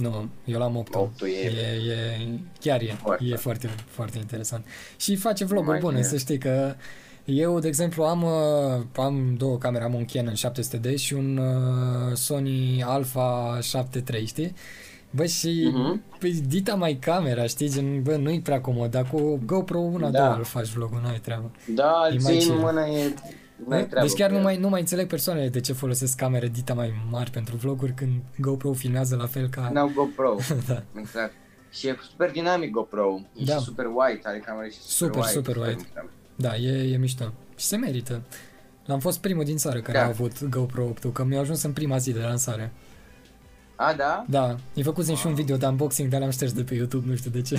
Nu, eu l-am 8 8 e, e, e, chiar e, foarte. e foarte, foarte interesant. Și face vloguri bune, să știi că eu, de exemplu, am, uh, am două camere, am un Canon 700D și un uh, Sony Alpha 7 știi? Bă, și uh-huh. păi, dita mai camera, știi, gen, bă, nu-i prea comod, dar cu GoPro una, da. două îl faci vlogul, n-ai treabă. Da, e mai în mână e... Deci chiar nu mai, nu mai înțeleg persoanele de ce folosesc camere dita mai mari pentru vloguri când GoPro filmează la fel ca... N-au GoPro, [laughs] da. exact. Și e super dinamic GoPro, e da. și super wide, are camere și super, super wide. Super wide. Super da, e, e mișto. Și se merită. L-am fost primul din țară care da. a avut GoPro 8 că mi-a ajuns în prima zi de lansare. A, da? Da, îi făcusem wow. și un video de unboxing, dar l-am șters de pe YouTube, nu știu de ce.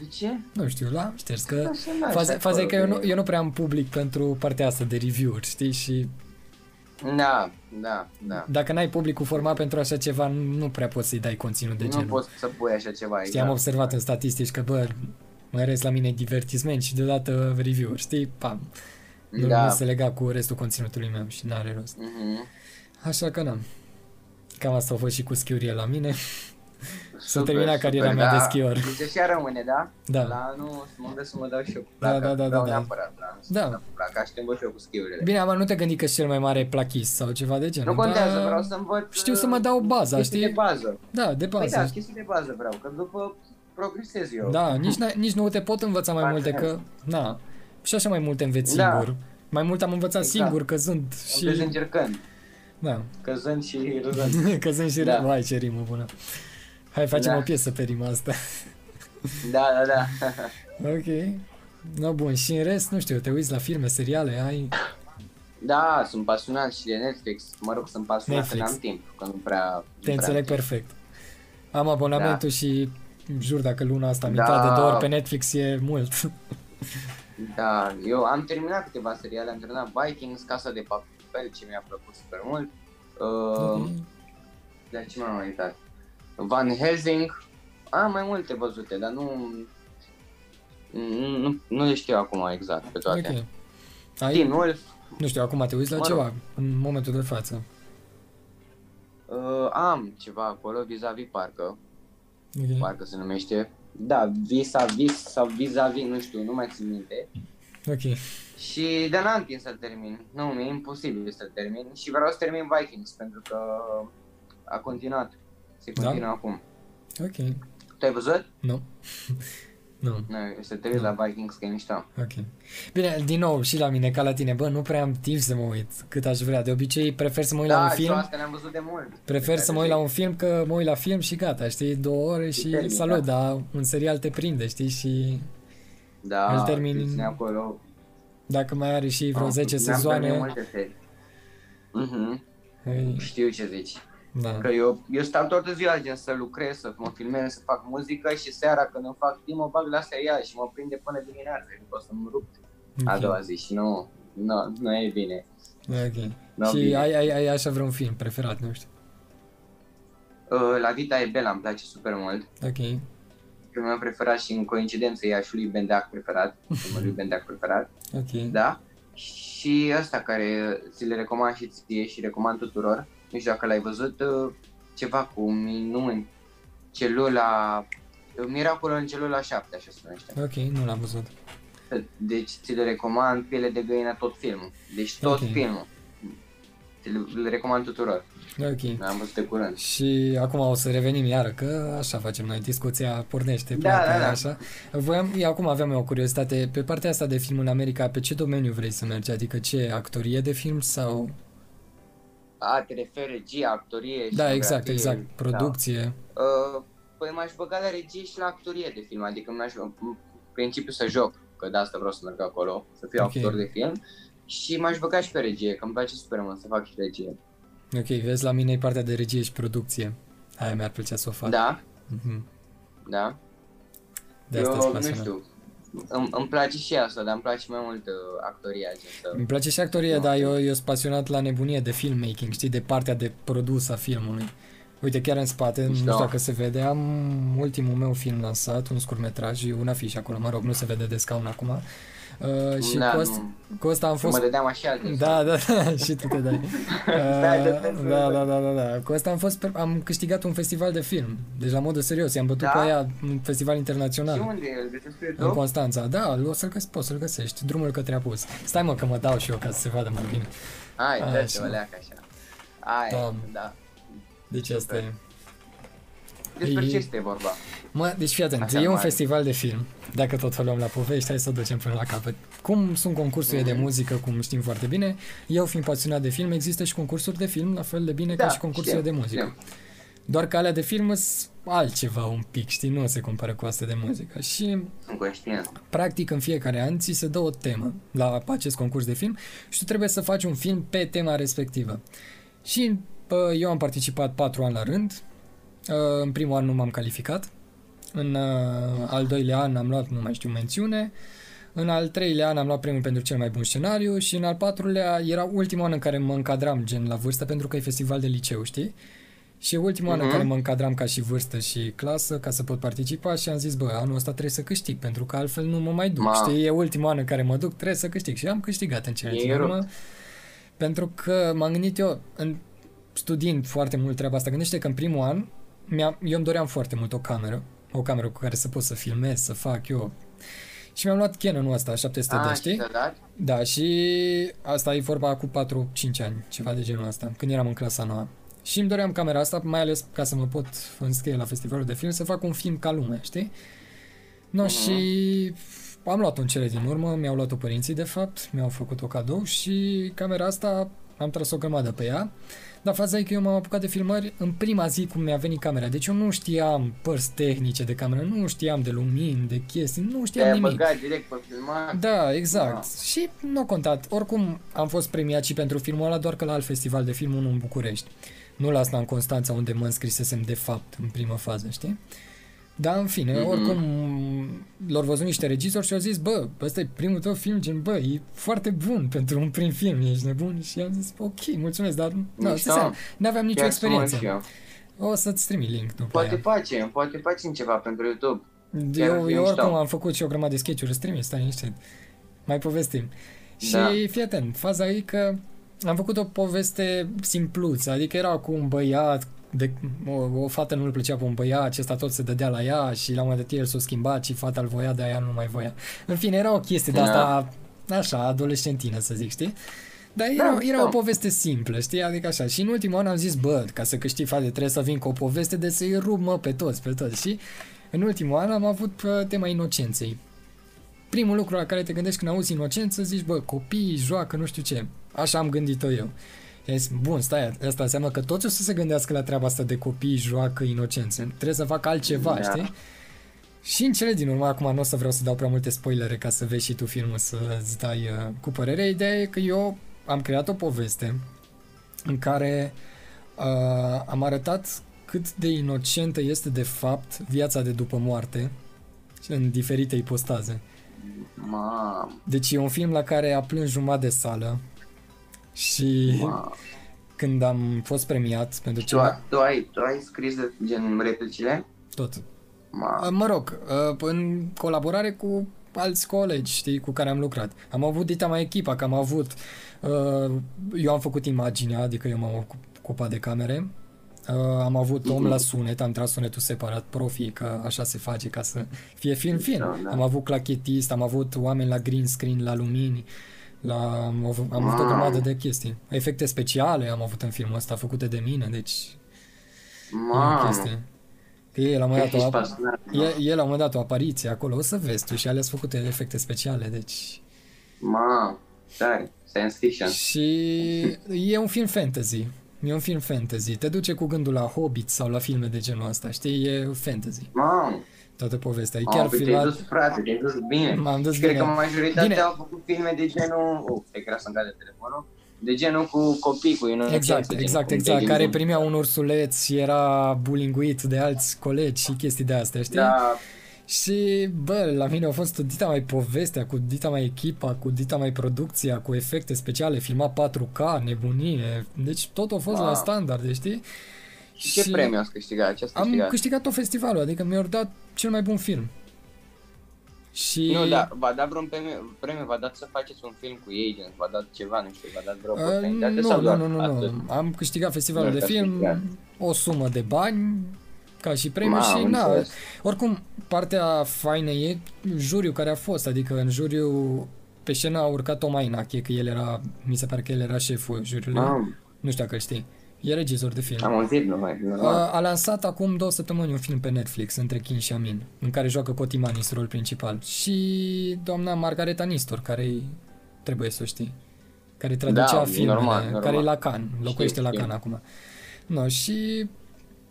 De ce? Nu știu, l-am șters, că faza, faza e că eu nu, eu nu prea am public pentru partea asta de review-uri, știi, și... Da, da, da. Dacă n-ai publicul format pentru așa ceva, nu prea poți să-i dai conținut de nu genul. Nu poți să pui așa ceva. Știi, am observat în statistici că, bă, mai ales la mine divertisment și deodată review știi? Pam. Nu, da. nu se lega cu restul conținutului meu și n-are rost. Mm-hmm. Așa că n-am. Cam asta a fost și cu schiurile la mine. S-a Super, terminat super, cariera mea da. de schior. Deci așa rămâne, da? Da. La anul să mă să mă dau și eu. Da, Dacă da, da, vreau da, da. neapărat, da. Da. Da. Dacă aș te și eu cu schiurile. Bine, am nu te gândi că ești cel mai mare plachist sau ceva de genul. Nu contează, dar vreau să învăț... Știu să mă dau baza, chestii știi? de bază. Da, de Păi da, bază. chestii de bază vreau, că după progresez eu. Da, nici, n- nici nu te pot învăța mai Așa multe că... Na, și așa mai multe înveți Da. singur. Mai mult am învățat Exact. singur căzând Și... și... încercând, Da, căzând și râzând. [laughs] căzând și... Da. Vai, ce rimă bună. Hai, facem Da. o piesă pe rima asta. [laughs] da, da, da. [laughs] ok. No, bun. Și în rest, nu știu, te uiți la filme, seriale, ai... Da, sunt pasionat și de Netflix. Mă rog, sunt pasionat Netflix. că n-am timp, că nu prea... nu Te prea înțeleg am timp. perfect. Am abonamentul și jur dacă luna asta am Da. intrat de două ori pe Netflix e mult. [laughs] Da, eu am terminat câteva seriale, am terminat Vikings, Casa de Papel, ce mi-a plăcut super mult. Uh, Ok. De ce m-am uitat? Van Helsing, am mai multe văzute, dar nu... Nu, nu, nu le știu acum exact pe toate. Ok. Ai, Teen Wolf, nu știu, acum te uiți la Mă rog. ceva în momentul de față. uh, am ceva acolo, vis-a-vis parcă, Ok. parcă se numește. Da, vis-a-vis sau vis-a-vis, nu știu, nu mai țin minte. Ok. Și de n-am timp să-l termin. Nu, mi-e imposibil să-l termin. Și vreau să termin Vikings, pentru că a continuat. Se Da? continuă acum. Ok. Tu ai văzut? Nu. [laughs] nu. Nu, să te uiți la Vikings, că e mișto. Ok. Bine, din nou, și la mine, ca la tine, bă, nu prea am timp să mă uit cât aș vrea. De obicei, prefer să mă uit la Da, un și film. asta ne-am văzut de mult. Prefer să mă uit la un film că mă uit la film și gata, știi, două ore și termin, salut, da. dar un serial te prinde, știi, și Da, îl termin- îl ține acolo. dacă mai are și vreo Am- 10 ne-am sezoane, terminat multe serii. Mhm, ei, știu ce zici. Da. Că eu, eu stau toată ziua gen să lucrez, să mă filmez, să fac muzică și seara când îmi fac timp mă bag la serial și mă prinde până dimineața. După o să-mi rup a Ok. doua zi și nu, nu, nu e bine. Ok. Nu, și bine. ai, ai, ai așa vreun film preferat, nu știu. Uh, La Vita e Bela îmi place super mult. Ok. Filmul meu preferat și în coincidență e aș și lui Bendeac preferat. Filmul lui Bendeac preferat, Ok. da? Și ăsta care ți le recomand și ție și recomand tuturor. Nu știu dacă l-ai văzut, uh, ceva cu minuni. Celula... Miracolul în celula 7, așa se numește. Ok, nu l-am văzut. Deci ți le recomand piele de găină tot filmul. Deci tot Ok. filmul. Ți le, le recomand tuturor. Ok. L-am văzut de curând. Și acum o să revenim iară, că așa facem noi, discuția pornește, Da, pleacă, da, da. așa. Voiam, eu acum aveam eu o curiozitate, pe partea asta de film în America, pe ce domeniu vrei să mergi? Adică ce, actorie de film sau... A, te referi regie, actorie, Da, exact, scenografie, exact, producție. Da. Uh, păi m-aș băga la regie și la actorie de film, adică m-aș, în principiu să joc, că de asta vreau să merg acolo, să fiu Ok. actor de film. Și m-aș băga și pe regie, că îmi place super mult să fac și regie. Ok, vezi, la mine e partea de regie și producție. Aia mi-ar plăcea să o fac. Da, Mhm. da. De asta Eu, sunt nu pasionat. știu, îmi, îmi place și asta, dar îmi place mai mult uh, actoria, gen să... Îmi place și actorie, Nu. dar eu, eu sunt pasionat la nebunie de filmmaking, știi, de partea de produs a filmului. Uite, chiar în spate, nu Mișto. știu dacă se vede, am ultimul meu film lansat, un scurtmetraj, e un afiș acolo, mă rog, nu se vede de scaun acum. Uh, și Da, cu, asta, nu. cu asta am Mă fost... dădeam așa de Da, da, da, [laughs] și tu te dai. [laughs] Uh, Stai, dă-te să da, văd. da, da, da, da. Cu asta am fost, pe- am câștigat un festival de film. Deci la modul serios, i-am bătut Da? pe aia un festival Și internațional. unde e? Îl găsesc pe În YouTube? Constanța, da, o să-l găsi, poți să-l găsești, drumul către apus. Stai mă că mă dau și eu ca să se vadă mai bine. Hai, Așa. dă-te o leacă așa. Hai, Da. da. Deci asta e. Despre E- ce este vorba? Mă, deci fii atent, Așa e un mare. festival de film, dacă tot o luăm la povești, hai să o ducem până la capăt. Cum sunt concursurile de Mhm. muzică, cum știm foarte bine, eu fiind pasionat de film, există și concursuri de film, la fel de bine ca Da, și concursurile știu, de muzică. știu. Doar că alea de film sunt altceva un pic, știi, nu se compară cu astea de muzică. Și Sunt conștient. practic în fiecare an ți se dă o temă la acest concurs de film și tu trebuie să faci un film pe tema respectivă. Și bă, eu am participat patru ani la rând. Uh, În primul an nu m-am calificat. În uh, al doilea an am luat, nu mai știu, mențiune. În al treilea an am luat premiul pentru cel mai bun scenariu și în al patrulea era ultimul an în care mă încadram gen la vârstă pentru că e festival de liceu, știi? Și e ultimul an în Mhm. care mă încadram ca și vârstă și clasă ca să pot participa și am zis, bă, anul ăsta trebuie să câștig pentru că altfel nu mă mai duc, Ma. știi? E ultimul an în care mă duc, trebuie să câștig și am câștigat în cele E din urmă. rupt. Pentru că m-am gândit eu, în studiind foarte mult treaba asta, gândește că în primul an eu îmi doream foarte mult o cameră, o cameră cu care să pot să filmez, să fac eu. Și mi-am luat Canon-ul ăsta, 700 A, de, și știi? ți-a dat? Da, și asta e vorba cu 4-5 ani, ceva de genul ăsta, când eram în clasa nouă. Și îmi doream camera asta, mai ales ca să mă pot înscrie la festivalul de film, să fac un film ca lume, știi? No, Mhm. și am luat-o în cele din urmă, mi-au luat-o părinții, de fapt, mi-au făcut o cadou și camera asta am tras o grămadă pe ea. Dar faza e că eu m-am apucat de filmări în prima zi cum mi-a venit camera. Deci eu nu știam părți tehnice de cameră, nu știam de lumini, de chestii, nu știam Te-ai nimic. băgat direct pe filmat? Da, exact. Da. Și nu a contat. Oricum am fost premiat și pentru filmul ăla, doar că la alt festival de film, unul în București. Nu la asta în Constanța, unde mă înscrisesem de fapt în prima fază, știi? Dar în fine, Mhm. oricum l-au văzut niște regizori și au zis, bă, ăsta e primul tău film, gen, bă, e foarte bun pentru un prim film, ești nebun? Și am zis, ok, mulțumesc, dar nu, Mișto. no, n-aveam nicio Chiar să mă experiență. și eu. O să-ți trimit link după Poate aia. facem, poate facem ceva pentru YouTube. chiar Eu, fi eu mișto. oricum am făcut și o grămadă de sketch-uri, îți trimit, stai niște. Mai povestim. Și Da. fii atent, faza e că am făcut o poveste simpluță, adică era cu un băiat, de, o, o fată nu-l plăcea pe un băiat, acesta tot se dădea la ea și la un moment dat el s-a schimbat și fata îl voia, dar ea nu mai voia. În fine, era o chestie de asta, așa, adolescentină să zic, știi? Dar era, Da, era da. o poveste simplă, știi? Adică așa. Și în ultimul an am zis, bă, ca să câștig fate, trebuie să vin cu o poveste de să-i rup, mă, pe toți, pe toți. Și în ultimul an am avut uh, tema inocenței. Primul lucru la care te gândești când auzi inocență, zici, bă, copii joacă, nu știu ce. Așa am gândit-o eu. Și am zis, bun, stai, asta înseamnă că toți o să se gândească la treaba asta de copii joacă inocență. Trebuie să fac altceva, Da. știi? Și în cele din urmă, acum nu o să vreau să dau prea multe spoilere ca să vezi și tu filmul să îți dai uh, cu părere. Ideea e că eu am creat o poveste în care uh, am arătat cât de inocentă este de fapt viața de după moarte în diferite ipostaze. Mamă, Deci e un film la care a plâns jumătate de sală și mamă. când am fost premiat pentru Tu, ceva, tu, ai, tu ai scris de gen replicile? tot. Mamă. Uh, Mă rog, uh, în colaborare cu alți colegi, știi, cu care am lucrat. Am avut dita mai echipa, că am avut... Uh, eu am făcut imaginea, adică eu m-am ocupat de camere. Uh, am avut om la sunet, am tras sunetul separat, profi, că așa se face ca să fie film-film. Da, da. Am avut clachetist, am avut oameni la green screen, la lumini, la, am, avut, am avut o Wow. grămadă de chestii. Efecte speciale am avut în filmul ăsta, făcute de mine, deci e o Mamă. chestie. Că el la un Chiar moment dat ești o, pasionat. E, el la un moment dat o apariție acolo, o să vezi tu și ales făcute efecte speciale, deci... Mamă, tare, science fiction. Și e un film fantasy. E un film fantasy. Te duce cu gândul la Hobbit sau la filme de genul ăsta, știi? E fantasy. Mamă, Toată povestea. E mamă, chiar păi te-ai dus, filmat... frate, te-ai dus bine. M-am dus Și cred bine. că majoritatea Bine. au făcut filme de genul... Oh, te crea să-mi cade telefonul. De genul cu copii, cu inocență. Exact, gen exact, cum exact. te Care gândim. primea un ursuleț și era bullyinguit de alți colegi și chestii de astea, știi? Da, Și, bă, la mine a fost dita mai povestea, cu dita mai echipa, cu dita mai producția, cu efecte speciale, filmat 4K, nebunie. Deci tot a fost Wow. la standard, știi? Și ce premiu ați câștigat? Ce ați Am câștigat? câștigat tot festivalul, adică mi-au dat cel mai bun film. Și... Nu, da, v-a dat vreun premiu, premiu v-a dat să faceți un film cu ei, gen, v-a dat ceva, nu știu, v-a dat vreo Uh, oportunitate nu, sau nu, doar nu, nu, atât? nu. Am câștigat festivalul Doar de că ați film, câștigat. o sumă de bani, ca și premiu Ma, și am na, înțeles. Oricum, partea faină e juriul care a fost, adică în juriu pe scenă a urcat Toma Inache, că el era, mi se pare că el era șeful juriului, Mamă, nu știu dacă îl știi, e regizor de film. am auzit, nu mai, A, normal. a lansat acum două săptămâni un film pe Netflix, Între Chin și Amin, în care joacă Coti Manis rol principal. Și doamna Margareta Nistor, care trebuie să o știi, care traducea Da, filmele, normal, normal. care e la Cannes, locuiește la știu. Cannes acum. No, și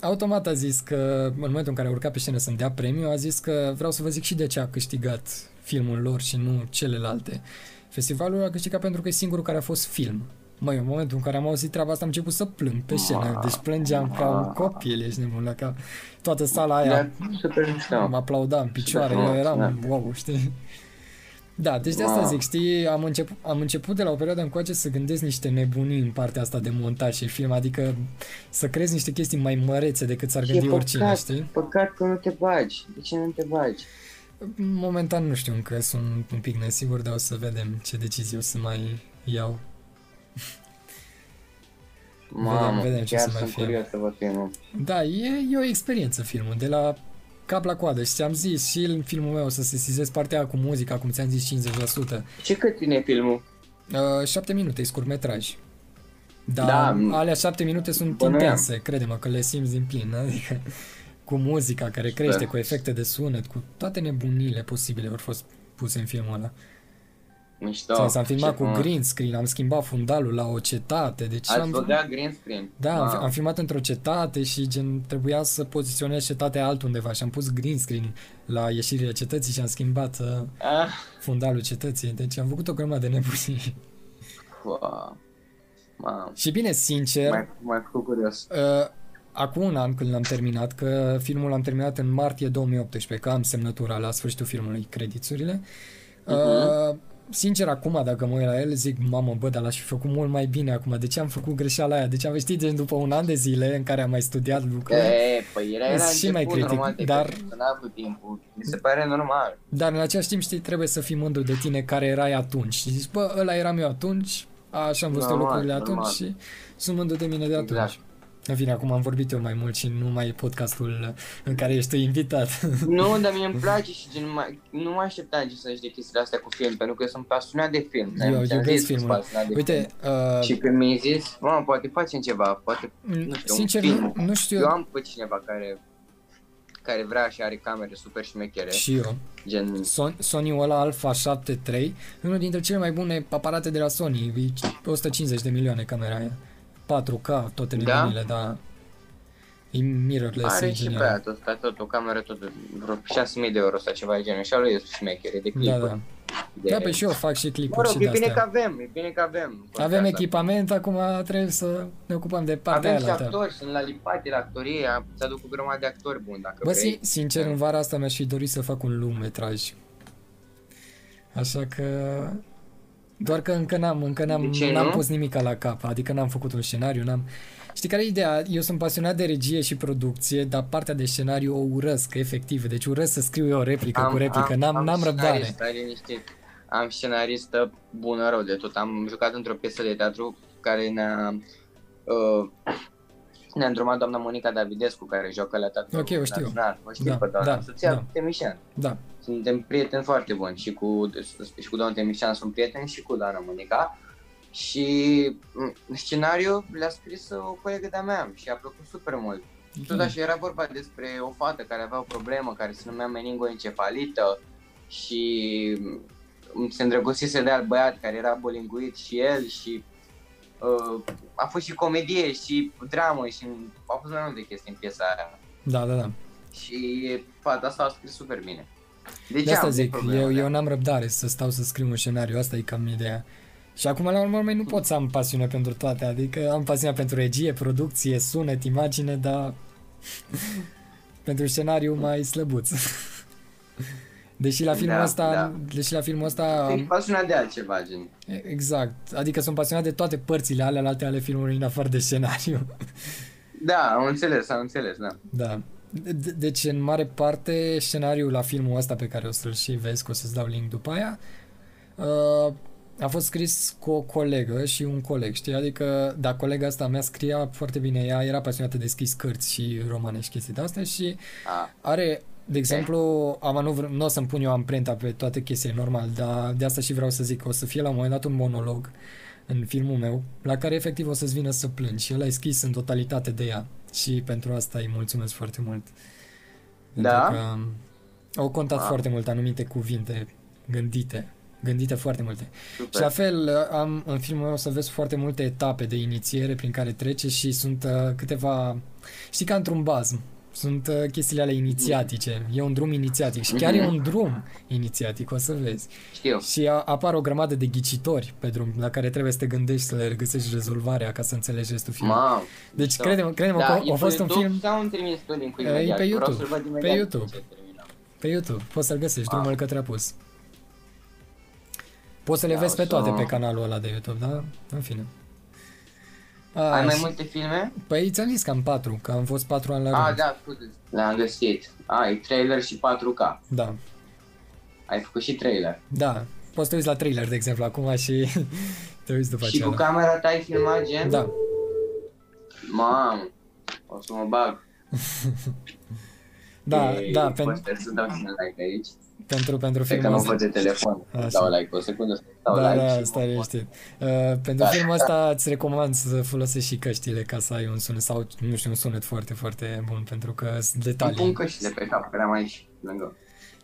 automat a zis că, în momentul în care a urcat pe scenă să-mi dea premiu, a zis că vreau să vă zic și de ce a câștigat filmul lor și nu celelalte. Festivalul a câștigat pentru că e singurul care a fost film. Măi, în momentul în care am auzit treaba asta am început să plâng pe scenă, Ma, deci plângeam ca un ma. copil, ești nebun, la ca toată sala Da, aia super mișto. mă aplauda în picioare, eu frumos, eram, da. wow, știi? Da, deci de asta Wow. zic, știi, am început, am început de la o perioadă încoace să gândesc niște nebunii în partea asta de montaj și film, adică să crezi niște chestii mai mărețe decât s-ar Și gândi e oricine, păcat, știi? păcat că nu te bagi. De ce nu te bagi? Momentan nu știu încă, sunt un pic nesigur, dar o să vedem ce decizii o să mai iau. Mamă, vedem ce chiar să mai sunt fie. curios să văd filmul. Da, e, e o experiență filmul, de la cap la coadă. Și ți-am zis și în filmul meu o să se sizez partea aia cu muzica, cum ți-am zis, 50%. Ce cât ține filmul? Uh, șapte minute, e scurtmetraj. Dar Da, da, alea șapte minute sunt bănuiam. intense, crede-mă că le simți din plin, [laughs] adică cu muzica care crește, Da. cu efecte de sunet, cu toate nebunile posibile au fost puse în filmul ăla. Mișto. Da, s-am filmat Ce cu frumos. green screen, am schimbat fundalul la o cetate, deci Ați am, băgat green screen? da, am, Wow. am filmat într-o cetate și gen trebuia să poziționez cetatea altundeva și am pus green screen la ieșirile cetății și am schimbat uh, Ah, fundalul cetății, deci am făcut o grămadă de nebunii. wow. Mamă. și bine, sincer, Mai, mai făcut curios. Uh, acum un an când l-am terminat, că filmul l-am terminat în martie 2018, că am semnătura la sfârșitul filmului, crediturile. Uh, Mhm. Sincer, acum, dacă mă uit la el, zic, mamă, bă, dar l-aș fi făcut mult mai bine acum. De ce am făcut greșeala aia? De ce am știți, după un an de zile în care am mai studiat lucruri, E, păi era, era Și mai început, critic, normal, te dar- perfecționa cu timpul. Mi se pare normal. dar în același timp, știi, trebuie să fii mândru de tine care erai atunci. Și zici, bă, ăla eram eu atunci, așa am văzut eu Normal, lucrurile atunci normal. și sunt mândru de mine de atunci. Exact. În fine, acum am vorbit eu mai mult și nu mai e podcastul în care ești tu invitat. [laughs] Nu, dar mie îmi [laughs] place și gen, mai, nu mă așteptam ce să zici de chestiile astea cu film, pentru că eu sunt pasionat de film. Eu Ți-am iubesc zis că sunt filmul. pasionat de Uite, film. uh, Și când mi-ai zis, mă, poate facem ceva, poate, nu știu, sincer, un nu, film. nu știu Eu am pe cineva care care vrea și are camere super șmechere, și eu. gen, Son- Sony-ul ăla Alpha 7 III, unul dintre cele mai bune aparate de la Sony, e 150 de milioane camera aia. 4K, toate Da? nebunile, da. E mirrorless, are e și pe genial. aia tot, tot, o cameră tot, vreo 6.000 de euro sau ceva de genul și alea e șmechere de Da, clipuri. da. De... Da, pe și eu fac și Mă clipuri rog, și de e bine că astea. avem, e bine că avem. Avem asta. echipament, acum trebuie să ne ocupăm de partea Avem și aia la actori, sunt la lipate la actorie, ți aduc o grămadă de actori buni dacă Bă, vrei. sin- sincer, în vara asta mi-aș fi dorit să fac un lung metraj. Așa că... Doar că încă n-am, încă n-am, De ce n-am nu? pus nimic la cap, adică n-am făcut un scenariu, n-am... Știi care e ideea? Eu sunt pasionat de regie și producție, dar partea de scenariu o urăsc, efectiv. Deci urăsc să scriu eu o replică cu replică, n-am, n-am răbdare. scenarist, Stai liniștit. Am scenaristă bună rău de tot. Am jucat într-o piesă de teatru care ne-a... Uh, ne-a îndrumat doamna Monica Davidescu, care joacă la teatru Ok, o știu. național. O știi Da, pe doamna, da, soția da. Temișan. Da, Suntem prieteni foarte buni și cu, și cu doamna Temișan sunt prieteni și cu doamna Monica. Și m, scenariul le-a scris o colegă de-a mea și a plăcut super mult. Tot așa era vorba despre o fată care avea o problemă care se numea meningoencefalită și mm, se îndrăgostise de alt băiat care era bolinguit și el și uh, a fost și comedie și dramă și a fost mai multe chestii în piesa aia. da, da, da. Și fata asta a scris super bine. Deci De asta am zic, probleme, eu, da. eu n-am răbdare să stau să scriu un scenariu, asta e cam ideea. Și acum, la urmă, urmei, nu pot să am pasiune pentru toate, adică am pasiune pentru regie, producție, sunet, imagine, dar [laughs] pentru scenariu mai slăbuț. [laughs] Deși la filmul Da, ăsta, da. deși la filmul ăsta, E pasionat de altceva, gen. exact, adică sunt pasionat de toate părțile alea alte ale filmului în afară de scenariu. Da, am înțeles, am înțeles, da. Da. De- Deci, în mare parte, scenariul la filmul ăsta pe care o să-l și vezi, că o să-ți dau link după aia, uh, a fost scris cu o colegă și un coleg, știi? Adică, da, colega asta mea scria foarte bine, ea era pasionată de scris cărți și romane și chestii de astea și A, are, de exemplu, am nu, vre- nu o să-mi pun eu amprenta pe toate chestiile, normal, dar de asta și vreau să zic că o să fie la un moment dat un monolog în filmul meu, la care efectiv o să-ți vină să plângi și ăla e scris în totalitate de ea și pentru asta îi mulțumesc foarte mult. Da? Pentru că au contat Wow. foarte mult anumite cuvinte gândite, gândite foarte multe. Și super. la fel, am, în filmul meu o să vezi foarte multe etape de inițiere prin care trece și sunt uh, câteva, știi ca într-un bazm, sunt uh, chestiile ale inițiatice, e un drum inițiatic și chiar e un drum inițiatic, o să vezi. Știu. Și a, apar o grămadă de ghicitori pe drum la care trebuie să te gândești să le găsești rezolvarea ca să înțelegi restul filmului. Mamă. Deci mișto. crede-mă, crede-mă Da, că e a pe fost un YouTube film Sau îmi trimis tu link-ul E imediat? pe Vreau YouTube. să-l văd Pe imediat YouTube. ce terminăm. pe YouTube, poți să-l găsești, Ah. drumul către apus. Poți să le Da, vezi pe o să- toate pe canalul ăla de YouTube, da? În fine. A, Ai mai și- multe filme? Păi ți-am zis că am patru, că am fost patru ani la Ah, rând. da, scuze. Le-am găsit. Ai trailer și 4K. Da, Ai făcut și trailer. da. Poți să te uiți la trailer, de exemplu, acum și [laughs] te uiți după Și aceea. cu camera ta ai filmat gen? Da, Mamă, o să mă bag. [laughs] Da, E, da, poți pen, să dau și un like aici. pentru, pentru Cred că filmul nu ăsta. văd de telefon. Așa. Dau like o secundă să dau Da, like da, și stai mă- liniștit. Uh, pentru Da. filmul ăsta îți recomand să folosești și căștile ca să ai un sunet sau, nu știu, un sunet foarte, foarte bun pentru că sunt Îmi pun detalii căștile pe cap, că le-am aici lângă.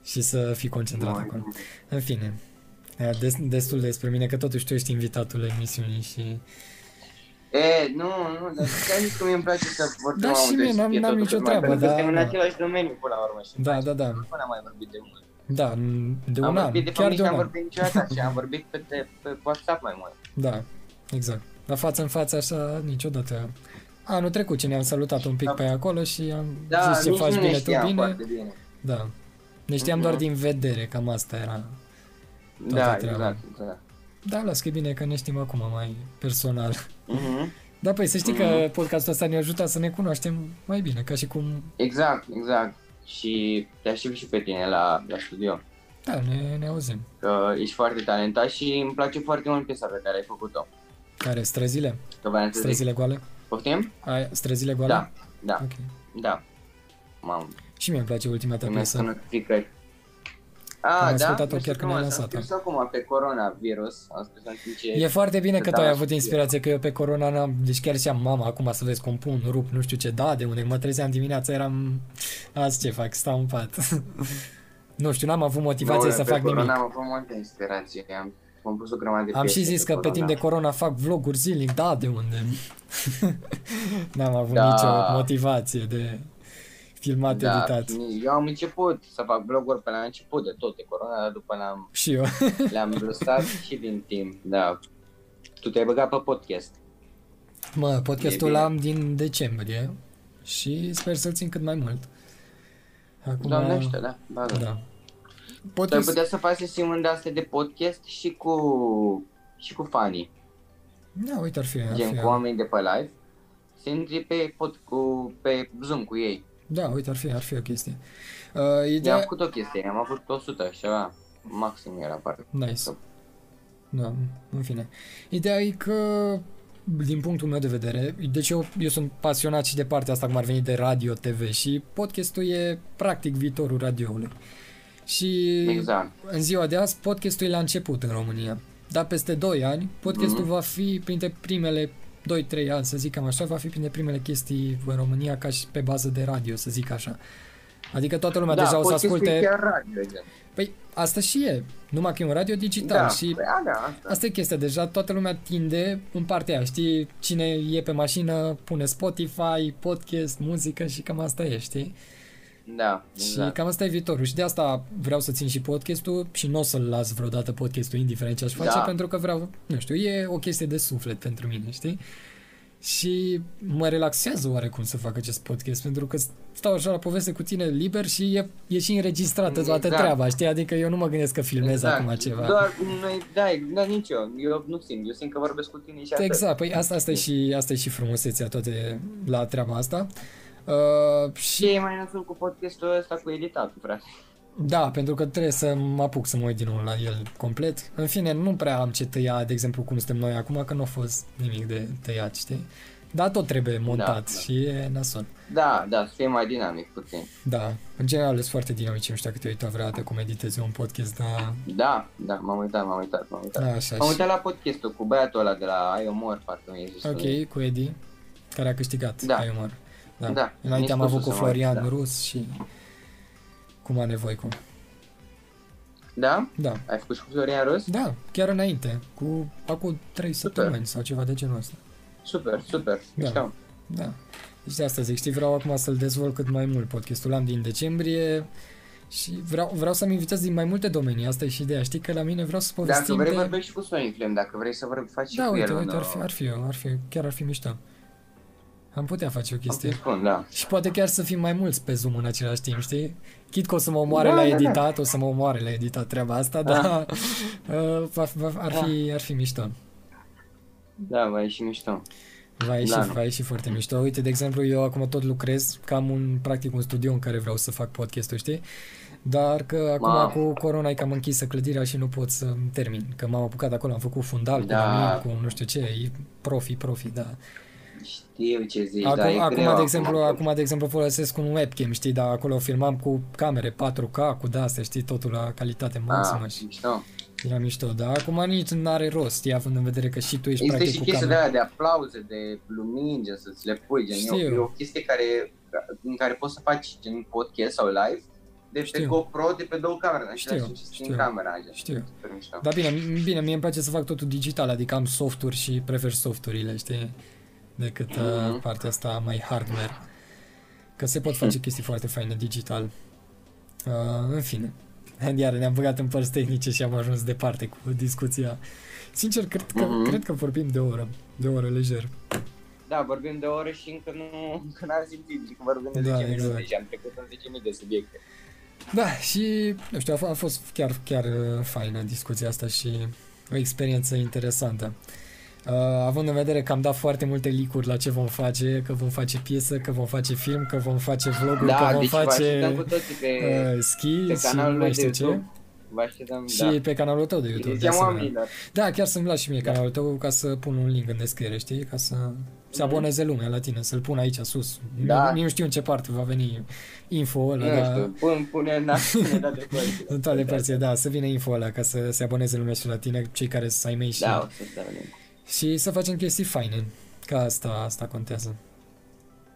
și să fii concentrat Nu, acolo. În fine, uh, des, destul despre mine, că totuși tu ești invitatul emisiunii și... E, nu, nu, dar ți-am zis că mie îmi place să vorbim Da, mai și multe mie să n-am- fie n-am totul nicio cât mai- treabă, pentru că da, suntem în da. același domeniu până la urmă și Da, da, da. nu până am mai vorbit de mult. Da, de am un an, vorbit, de chiar fapt de nici un n-am an. vorbit niciodată și am vorbit pe, te, pe WhatsApp mai mult. Da, exact. La față în față așa niciodată. Anul trecut ce ne-am salutat un pic Da. pe acolo și am Da, zis ce nici faci nu ne bine, tu știam bine. foarte bine. Da. Ne știam Mhm. doar din vedere, cam asta era. Toată Da, treaba. exact, exact. Da, las că e bine că ne știm acum mai personal. Mhm. Da, păi să știi că Mhm. podcastul ăsta ne ajută să ne cunoaștem mai bine, ca și cum, Exact, exact. Și te aștept și pe tine la, la studio. da, ne, ne auzim. Că ești foarte talentat și îmi place foarte mult piesa pe care ai făcut-o. Care, străzile? Că voiam să zic. Străzile goale? Poftim? Ai, străzile goale? Da, da, Ok. da. Mamă, Și mie îmi place ultima ta primesc piesă. Notificări. Am Ah, da? ascultat-o Nu știu chiar când ai frumos, lansat-o. Am scris acum pe coronavirus. Am scris în timp ce... E foarte bine că Că tu ai da, avut știu. inspirație, că eu pe corona n-am, deci chiar ziceam, mama, acum să vezi, compun, rup, nu știu ce, da, de unde mă trezeam dimineața, eram, azi ce fac, stau în pat. [laughs] nu știu, n-am avut motivație Nu, să pe fac corona nimic. Am avut multă inspirație. Am, am pus o grămadă de Am și piese zis că pe timp de corona. corona fac vloguri zilnic, da, de unde? [laughs] n-am avut Da. nicio motivație de filmat, Da, editat. eu am început să fac vloguri pe la început de tot de corona, dar după le-am, Și eu. [laughs] le-am lăsat și din timp, da. Tu te-ai băgat pe podcast. Mă, podcastul E bine. l-am din decembrie și sper să-l țin cât mai mult. Acum, Doamne ăștia, da, bagă. da. Tu ai Podcast, putea să faci sesiuni de astea de podcast și cu și cu fanii, da, uite, ar fi, ar gen fi, cu oameni de pe live, să intri pe, pod, cu, pe Zoom cu ei. Da, uite, ar fi, ar fi o chestie. Uh, Eu am ideea, făcut o chestie, am avut 100 și ceva, maxim era parcă. nice. Da, în fine. Ideea e că, din punctul meu de vedere, deci eu, eu sunt pasionat și de partea asta cum ar veni de radio, TV și podcastul e practic viitorul radioului. Și Exact. în ziua de azi podcastul e la început în România. Dar peste 2 ani, podcastul Mhm. va fi printre primele 2-3 ani, să zic cam așa, va fi printre primele chestii în România ca și pe bază de radio, să zic așa. Adică toată lumea deja o să podcastul e asculte... chiar radio, gen. Păi asta și e, numai că e un radio digital Da, și păi, a, da, asta. Asta e chestia, deja toată lumea tinde în partea aia, știi? Cine e pe mașină pune Spotify, podcast, muzică și cam asta e, știi? Da, Și exact. cam asta e viitorul și de asta vreau să țin și podcastul și nu o să-l las vreodată podcastul indiferent ce aș face Da. pentru că vreau, nu știu, e o chestie de suflet pentru mine, știi? Și mă relaxează oarecum să fac acest podcast pentru că stau așa la poveste cu tine liber și e, e și înregistrată toată Exact. treaba, știi? Adică eu nu mă gândesc că filmez acum ceva. Doar noi, da, da, nici eu. Eu nu simt. Eu simt că vorbesc cu tine și atât. Exact, păi asta, asta, e și, asta e și frumusețea toate la treaba asta. Uh, Și și e mai nasol cu podcastul ăsta cu editatul, frate. da, pentru că trebuie să mă apuc să mă uit din nou la el complet. În fine, nu prea am ce tăia, de exemplu, cum suntem noi acum, că nu a fost nimic de tăiat, știi? Dar tot trebuie montat Da, da. și e nasol. Da, da, să fie mai dinamic puțin. Da, în general sunt foarte dinamici, nu știu dacă te-ai uitat vreodată cum editezi un podcast, dar... Da, da, m-am uitat, m-am uitat, m-am uitat. Așa, M-am și... uitat la podcastul cu băiatul ăla de la I Omor, parcă mi-e zis. Ok, cu Edi, care a câștigat Da. ai umor. Da. Da, Înainte am mi-e avut spus cu să mă uit, Florian da. Rus și cu Mane Voicu. Da? Da. Ai făcut și cu Florian Rus? Da, chiar înainte, cu acum 3 săptămâni sau ceva de genul ăsta. Super, super, Da. mișto. Da. Deci de asta zic, știi, vreau acum să-l dezvolt cât mai mult. Podcastul am din decembrie și vreau, vreau să-mi invitez din mai multe domenii. Asta e și ideea, știi, că la mine vreau să Dacă povestim vrei de... vorbești și cu Sonic Flame, dacă vrei să vorbi, faci și Da, cu uite, el uite, un, ar fi, ar fi, ar fi, chiar ar fi mișto. Am putea face o Am chestie. să spun, da. Și poate chiar să fim mai mulți pe Zoom în același timp, știi? Chit că o să mă omoare Da, la da, da. editat, o să mă omoare la editat treaba asta, Da. dar uh, va, va, ar, fi, ar fi mișto. Da, va ieși mișto. Va ieși, Da, nu. va ieși foarte mișto. Uite, de exemplu, eu acum tot lucrez, că am un, practic un studio în care vreau să fac podcastul, știi? Dar că acum Mamă. cu corona e cam închisă clădirea și nu pot să termin. Că m-am apucat acolo, am făcut fundal Da. cu nimic, cu nu știu ce, e profi, profi, da. Știu ce zici, Acum, dar e acum, greu de exemplu, acum, de exemplu, folosesc un webcam, știi, dar acolo filmam cu camere 4K, cu de-astea, știi, totul la calitate maximă Ah, și mișto. era mișto, dar acum nici nu are rost, știi, având în vedere că și tu ești Există practic și cu chestii de camera. aia de aplauze, de lumini, gen să-ți le pui, gen, e o, Știu. e o chestie care, în care poți să faci gen podcast sau live, de pe Știu. GoPro, de pe două camere, în Știu, același timp și știu. în camera, gen. Știu. Super mișto. Dar bine, bine, mie îmi place să fac totul digital, adică am softuri și prefer softurile, știi, decât uh, Mhm. partea asta mai hardware. Că se pot face chestii foarte faine digital. Uh, în fine, iar ne-am băgat în părți tehnice și am ajuns departe cu discuția. Sincer, cred că, Mhm. cred că vorbim de o oră, de o oră lejer. Da, vorbim de ore și încă nu, încă n-am simțit, zic că vorbim de Da, 10 minute exact. și am trecut în 10.000 de subiecte. Da, și, nu știu, a, f- a fost chiar, chiar uh, faină discuția asta și o experiență interesantă. Uh, având în vedere că am dat foarte multe licuri la ce vom face, că vom face piesă, că vom face film, că vom face vloguri, Da, că vom deci vă așteptăm cu face toții pe, uh, ski pe și canalul nu meu mai de știu ce. YouTube. Vă așteptăm, Și da. pe canalul tău de YouTube. de Ziceam asemenea. oamenilor. Da, chiar să-mi lași și mie canalul tău ca să pun un link în descriere, știi? Ca să se aboneze lumea la tine, să-l pun aici sus. Mhm. Da. Nu, nu știu în ce parte va veni info ăla, Nu dar știu, pun, pune, na, [laughs] pune toate părțile. în toate părțile, da, să vină info ăla ca să se aboneze lumea și la tine, cei care sunt ai mei și, Da, o să te vedem. Și să facem chestii faine. Ca asta, asta contează.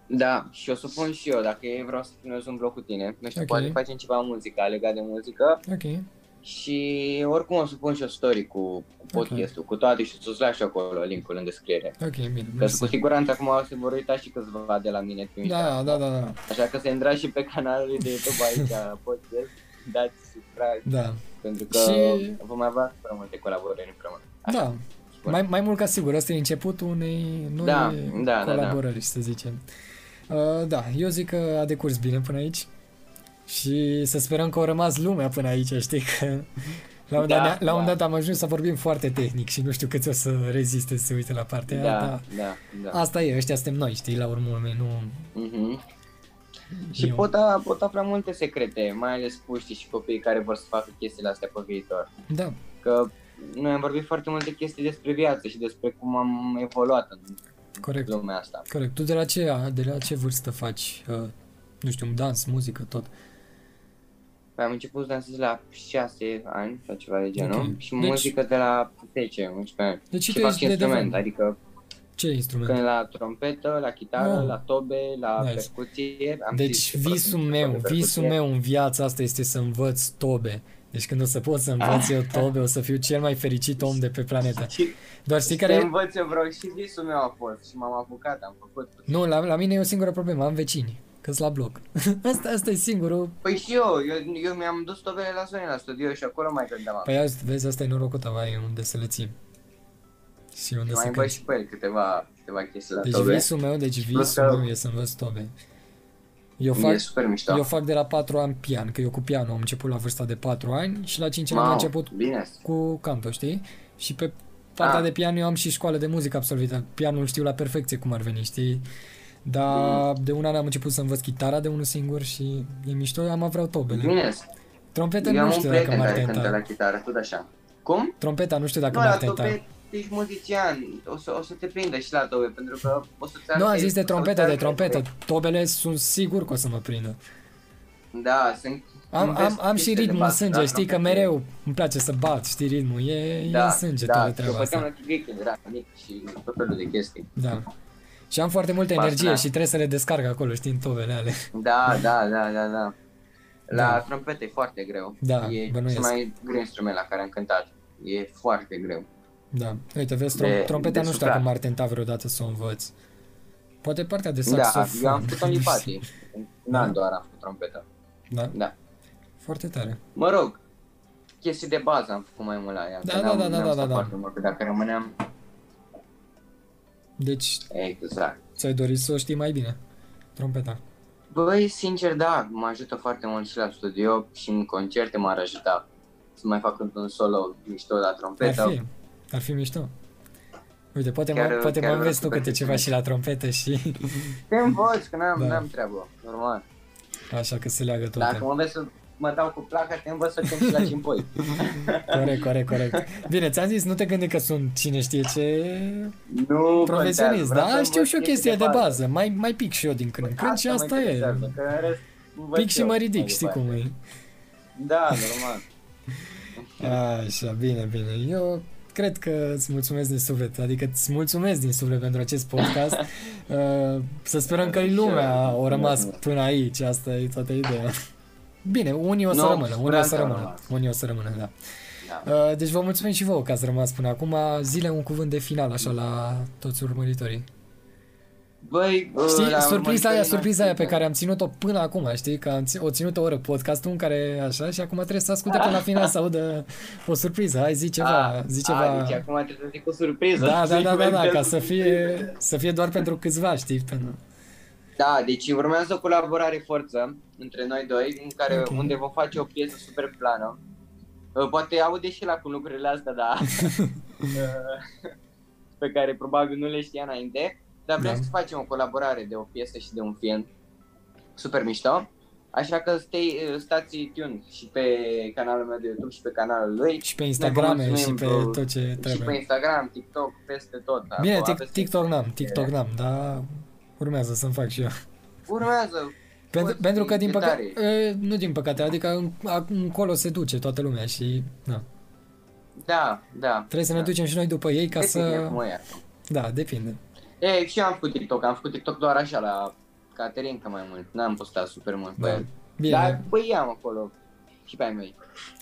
Da, și o să pun și eu, dacă e vreau să filmez un vlog cu tine. Nu știu, Ok. poate facem ceva muzică, legat de muzică. Ok, Și oricum o să pun și o story cu, cu podcastul, cu toate și o să-ți lași acolo linkul în descriere. ok, bine, Că mersi. cu siguranță acum se vor uita și câțiva de la mine pe Insta. Da, da, da, da, Așa că să intrați și pe canalul de YouTube aici, [laughs] podcast, dați subscribe, da. pentru că Și- vom avea prea multe colaborări împreună. Așa Da, spun. Mai, mai mult ca sigur, ăsta e începutul unei noi Da, da, da, colaborări, să zicem. Uh, da, eu zic că a decurs bine până aici și să sperăm că au rămas lumea până aici, știi că la un, Da, dat, ne- la un da. dat am ajuns să vorbim foarte tehnic și nu știu câți o să reziste să se uite la partea aia, Da, dar da, da. asta e, ăștia suntem noi, știi, la urmă urmei, nu... Mhm. Și eu. pot, a, pot afla multe secrete, mai ales puștii și copiii care vor să facă chestiile astea pe viitor. Da, Că noi am vorbit foarte multe chestii despre viață și despre cum am evoluat în corect, lumea asta. corect. Tu de la ce, de la ce vârstă faci, uh, nu știu, dans, muzică, tot? Păi am început să dansez la 6 ani sau ceva de genul Ok. și Deci- muzică de la 10, 11 ani. Deci și tu fac ești de instrument, devan. adică Ce instrument? când la trompetă, la chitară, Oh. la tobe, la Nice. percuție. Am Deci și visul de meu, percuție. visul meu în viața asta este să învăț tobe. Deci când o să pot să învăț eu tobe, o să fiu cel mai fericit om de pe planetă. Și Doar știi să care... învăț eu vreau și visul meu a fost și m-am apucat, am făcut. Nu, la, la mine e o singură problemă, am vecini. că la bloc. [laughs] asta, asta e singurul. Păi și eu, eu, eu mi-am dus tobele la Sony la studio și acolo mai gândeam. Păi azi, vezi, asta e norocul tău, ai unde să le ții. Și unde Și să mai învăț cânti. și pe el câteva, câteva chestii la Deci tobe. visul meu, deci Plus visul că- meu e să învăț tobe. Eu E fac, super mișto. eu fac de la 4 ani pian, că eu cu pianul am început la vârsta de 4 ani și la 5 ani am Wow, început Bine. cu canto, știi? Și pe partea Ah. de pian eu am și școală de muzică absolvită. Pianul știu la perfecție cum ar veni, știi? Dar de un an am început să învăț chitara de unul singur și e mișto, am vreau tobele. Bine. Trompeta Eu nu am un știu dacă prieten m-ar care cântă la tenta. chitară, tot așa. Cum? Trompeta nu știu dacă nu, m-ar la tenta. tobe ești muzician, o să, o să te prindă și la tobe, pentru că o să-ți Nu, am arate- zis de o să-ți trompetă, de arate- trompetă. Tobele sunt sigur că o să mă prindă. Da, sunt... Am, înveți am, am și chestii de ritmul în bază, sânge, da, știi că trompete. mereu îmi place să bat, știi ritmul, e, e da, în sânge da, toată eu treaba făceam asta. la Tigre când era mic și tot felul de chestii. Da. Și am foarte multă Pasna. energie și trebuie să le descarc acolo, știi, în tobele ale. Da, da, da, da, da. La Da. trompete e foarte greu. Da, e bănuiesc. cel mai greu instrument la care am cântat. E foarte greu. Da. Uite, vezi, De- trom- trompeta de nu știu dacă suflat. m-ar tenta vreodată să o învăț. Poate partea de Da, saxofon. eu am [laughs] făcut în Lipati. Un Da. an doar am făcut trompetă. Da, Da. foarte tare. Mă rog, chestii de bază am făcut mai mult la ea. Da, că da, n-am- da, da, n-am da, stat da. foarte mult, că dacă rămâneam... Deci, Exact. ți-ai dorit să o știi mai bine, trompeta. Băi, sincer, da, mă ajută foarte mult și la studio și în concerte m-ar ajuta să mai fac un solo mișto la Ar trompetă. fi, ar fi mișto. Uite, poate, Chiar- mă, poate chiar mă vreau înveți să tu câte perfecționez. ceva și la trompetă și Te învăț, că n-am, Da. n-am treabă, normal. așa că se leagă tot. Dacă mă vezi să mă dau cu placa, te învăț să cânt și la cimpoi. [laughs] Corect, corect, corect. Bine, ți-am zis, nu te gândi că sunt cine știe ce Nu profesionist, contează, vreau da? să Știu învăț și o chestie de bază. Mai, mai pic și eu din când în când și mă asta e. interesează, că în rest învăț Pic și eu mă mai ridic, știi departe. cum e. Da, normal. Așa, bine, bine. Eu cred că îți mulțumesc din suflet, adică îți mulțumesc din suflet pentru acest podcast. [laughs] Uh, să sperăm că Și lumea eu. a rămas până aici, asta e toată ideea. Bine, unii o să Nu, rămână, unii o speranța să a rămână, rămas. unii o să rămână, da. Da. Uh, Deci vă mulțumim și vouă că ați rămas până acum. Zile un cuvânt de final așa la toți urmăritorii. Băi, Știi, la surpriza aia, urmăritorii surpriza aia pe noștri, care am ținut-o până acum, știi, că am ț- o ținut o oră podcastul în care așa și acum trebuie să asculte până la final să audă o surpriză. Hai, zi ceva, A, zi ceva. A, deci acum trebuie să zic o surpriză. Da, da, Zic da, da, da, imediat ca o să fie, surpriză. să fie doar pentru câțiva, știi? Pentru... Da, deci urmează o colaborare forță între noi doi, în care, Ok. unde vom face o piesă super plană. Uh, Poate aude și la cu lucrurile astea, da. Uh, [laughs] [laughs] pe care probabil nu le știa înainte. Dar vrem Da. să facem o colaborare de o piesă și de un film. Super mișto. Așa că stay, uh, stați tuned și pe canalul meu de YouTube și pe canalul lui. Și pe Instagram și mulțumim, pe bro. tot ce Și pe trebuie. Instagram, TikTok, peste tot. Bine, Acolo tic- aveți- TikTok n-am, TikTok n-am, dar urmează să-mi fac și eu. Urmează. [laughs] Pentru, Poți pentru că, fi din de păcate, tare. nu din păcate, adică în- ac- încolo se duce toată lumea și na, Da, da. trebuie să ne da. ducem și noi după ei ca Depinde să... cum e. Da, depinde. E, și eu am făcut TikTok, am făcut TikTok doar așa la Caterinca mai mult, n-am postat super mult pe Da. el. Bine, Dar băi am acolo și pe ai mei.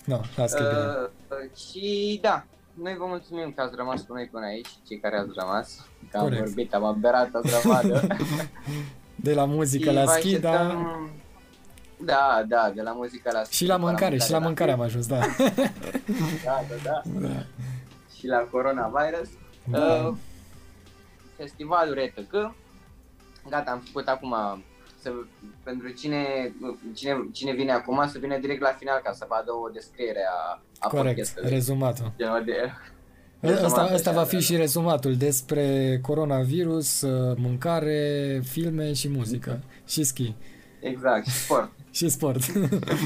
nu, las că e bine. Uh, uh, și da, noi vă mulțumim că ați rămas cu noi până aici, cei care ați rămas. Că am Corect. vorbit, am aberat o grămadă. [laughs] De la muzică Și la vă ski, da, așteptăm- Da, da, de la muzică la și la mâncare, și la mâncare am ajuns, da. [laughs] Da, da, da. da. Și la coronavirus. Da. Uh, festivalul RTC. Gata, am făcut acum să, pentru cine, cine, cine vine acum să vină direct la final ca să vadă o descriere a, a Corect, podcastului. rezumatul. Genul de, Ăsta, Rezumat ăsta așa, va fi da. și rezumatul despre coronavirus, uh, mâncare, filme și muzică. Și ski. exact, și sport. Și sport.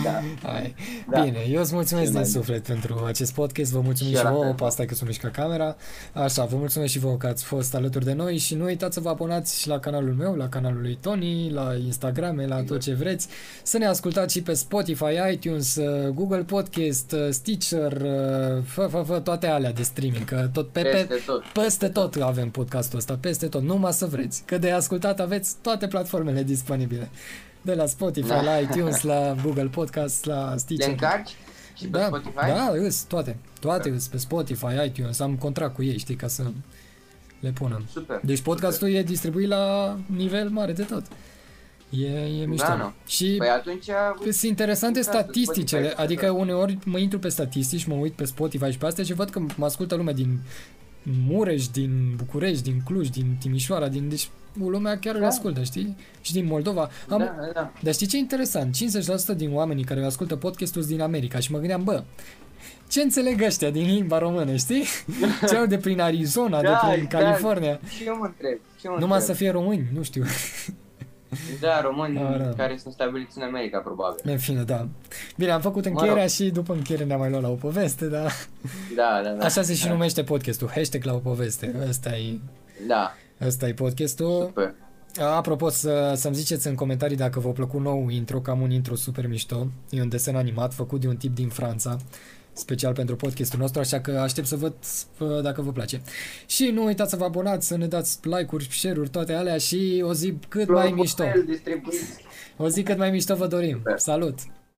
Da. Hai. Da. Bine, eu îți mulțumesc Ce din mai- suflet pentru acest podcast, vă mulțumim Și și, eu la vouă, fel. pe asta că sunt mișca camera. Așa, vă mulțumesc și vouă că ați fost alături de noi și nu uitați să vă abonați și la canalul meu, la canalul lui Tony, la Instagram, la tot ce vreți. Să ne ascultați și pe Spotify, iTunes, uh, Google Podcast, uh, Stitcher, uh, fă, fă, fă, toate alea de streaming, că tot pe, pe, Peste tot. peste tot avem podcastul ăsta, peste tot, numai să vreți. Că de ascultat aveți toate platformele disponibile. De la Spotify, Da. la iTunes, la Google Podcast, la Le Stitcher. încarci și pe Da, Spotify? da, îs, toate. Toate îs pe Spotify, iTunes, am contract cu ei, știi, ca să le punem. Super. Deci podcastul e distribuit la nivel mare de tot. E, e mișto. nu. Și Păi atunci... sunt interesante Uitați, statisticele, Spotify, adică da. uneori mă intru pe statistici, mă uit pe Spotify și pe astea și văd că mă ascultă lumea din Mureș, din București, din Cluj, din Timișoara, din deci lumea chiar îl Da. ascultă, știi? Și din Moldova. Am, Da, da, da. dar știi ce e interesant? 50% din oamenii care ascultă podcastul sunt din America și mă gândeam, bă, ce înțeleg ăștia din limba română, știi? [laughs] Ce au de prin Arizona, de Da, prin da. California. Și eu mă întreb. Și eu mă Numai să întreb. fie români, nu știu. Da, români Da, da. care sunt stabiliți în America, probabil. În fine, da. Bine, am făcut Mă încheierea rog. și după încheiere ne-am mai luat la o poveste, da. Da, da, da. Așa se și da. numește podcastul, hashtag la o poveste. Ăsta e, Da, ăsta e podcastul. super. Apropo, să, să-mi ziceți în comentarii dacă v-a plăcut nou intro, că am un intro super mișto. E un desen animat făcut de un tip din Franța, special pentru podcastul nostru, așa că aștept să văd uh, dacă vă place. Și nu uitați să vă abonați, să ne dați like-uri, share-uri, toate alea și o zi cât mai mișto. Distribuiți. O zi cât mai mișto vă dorim. Super. Salut!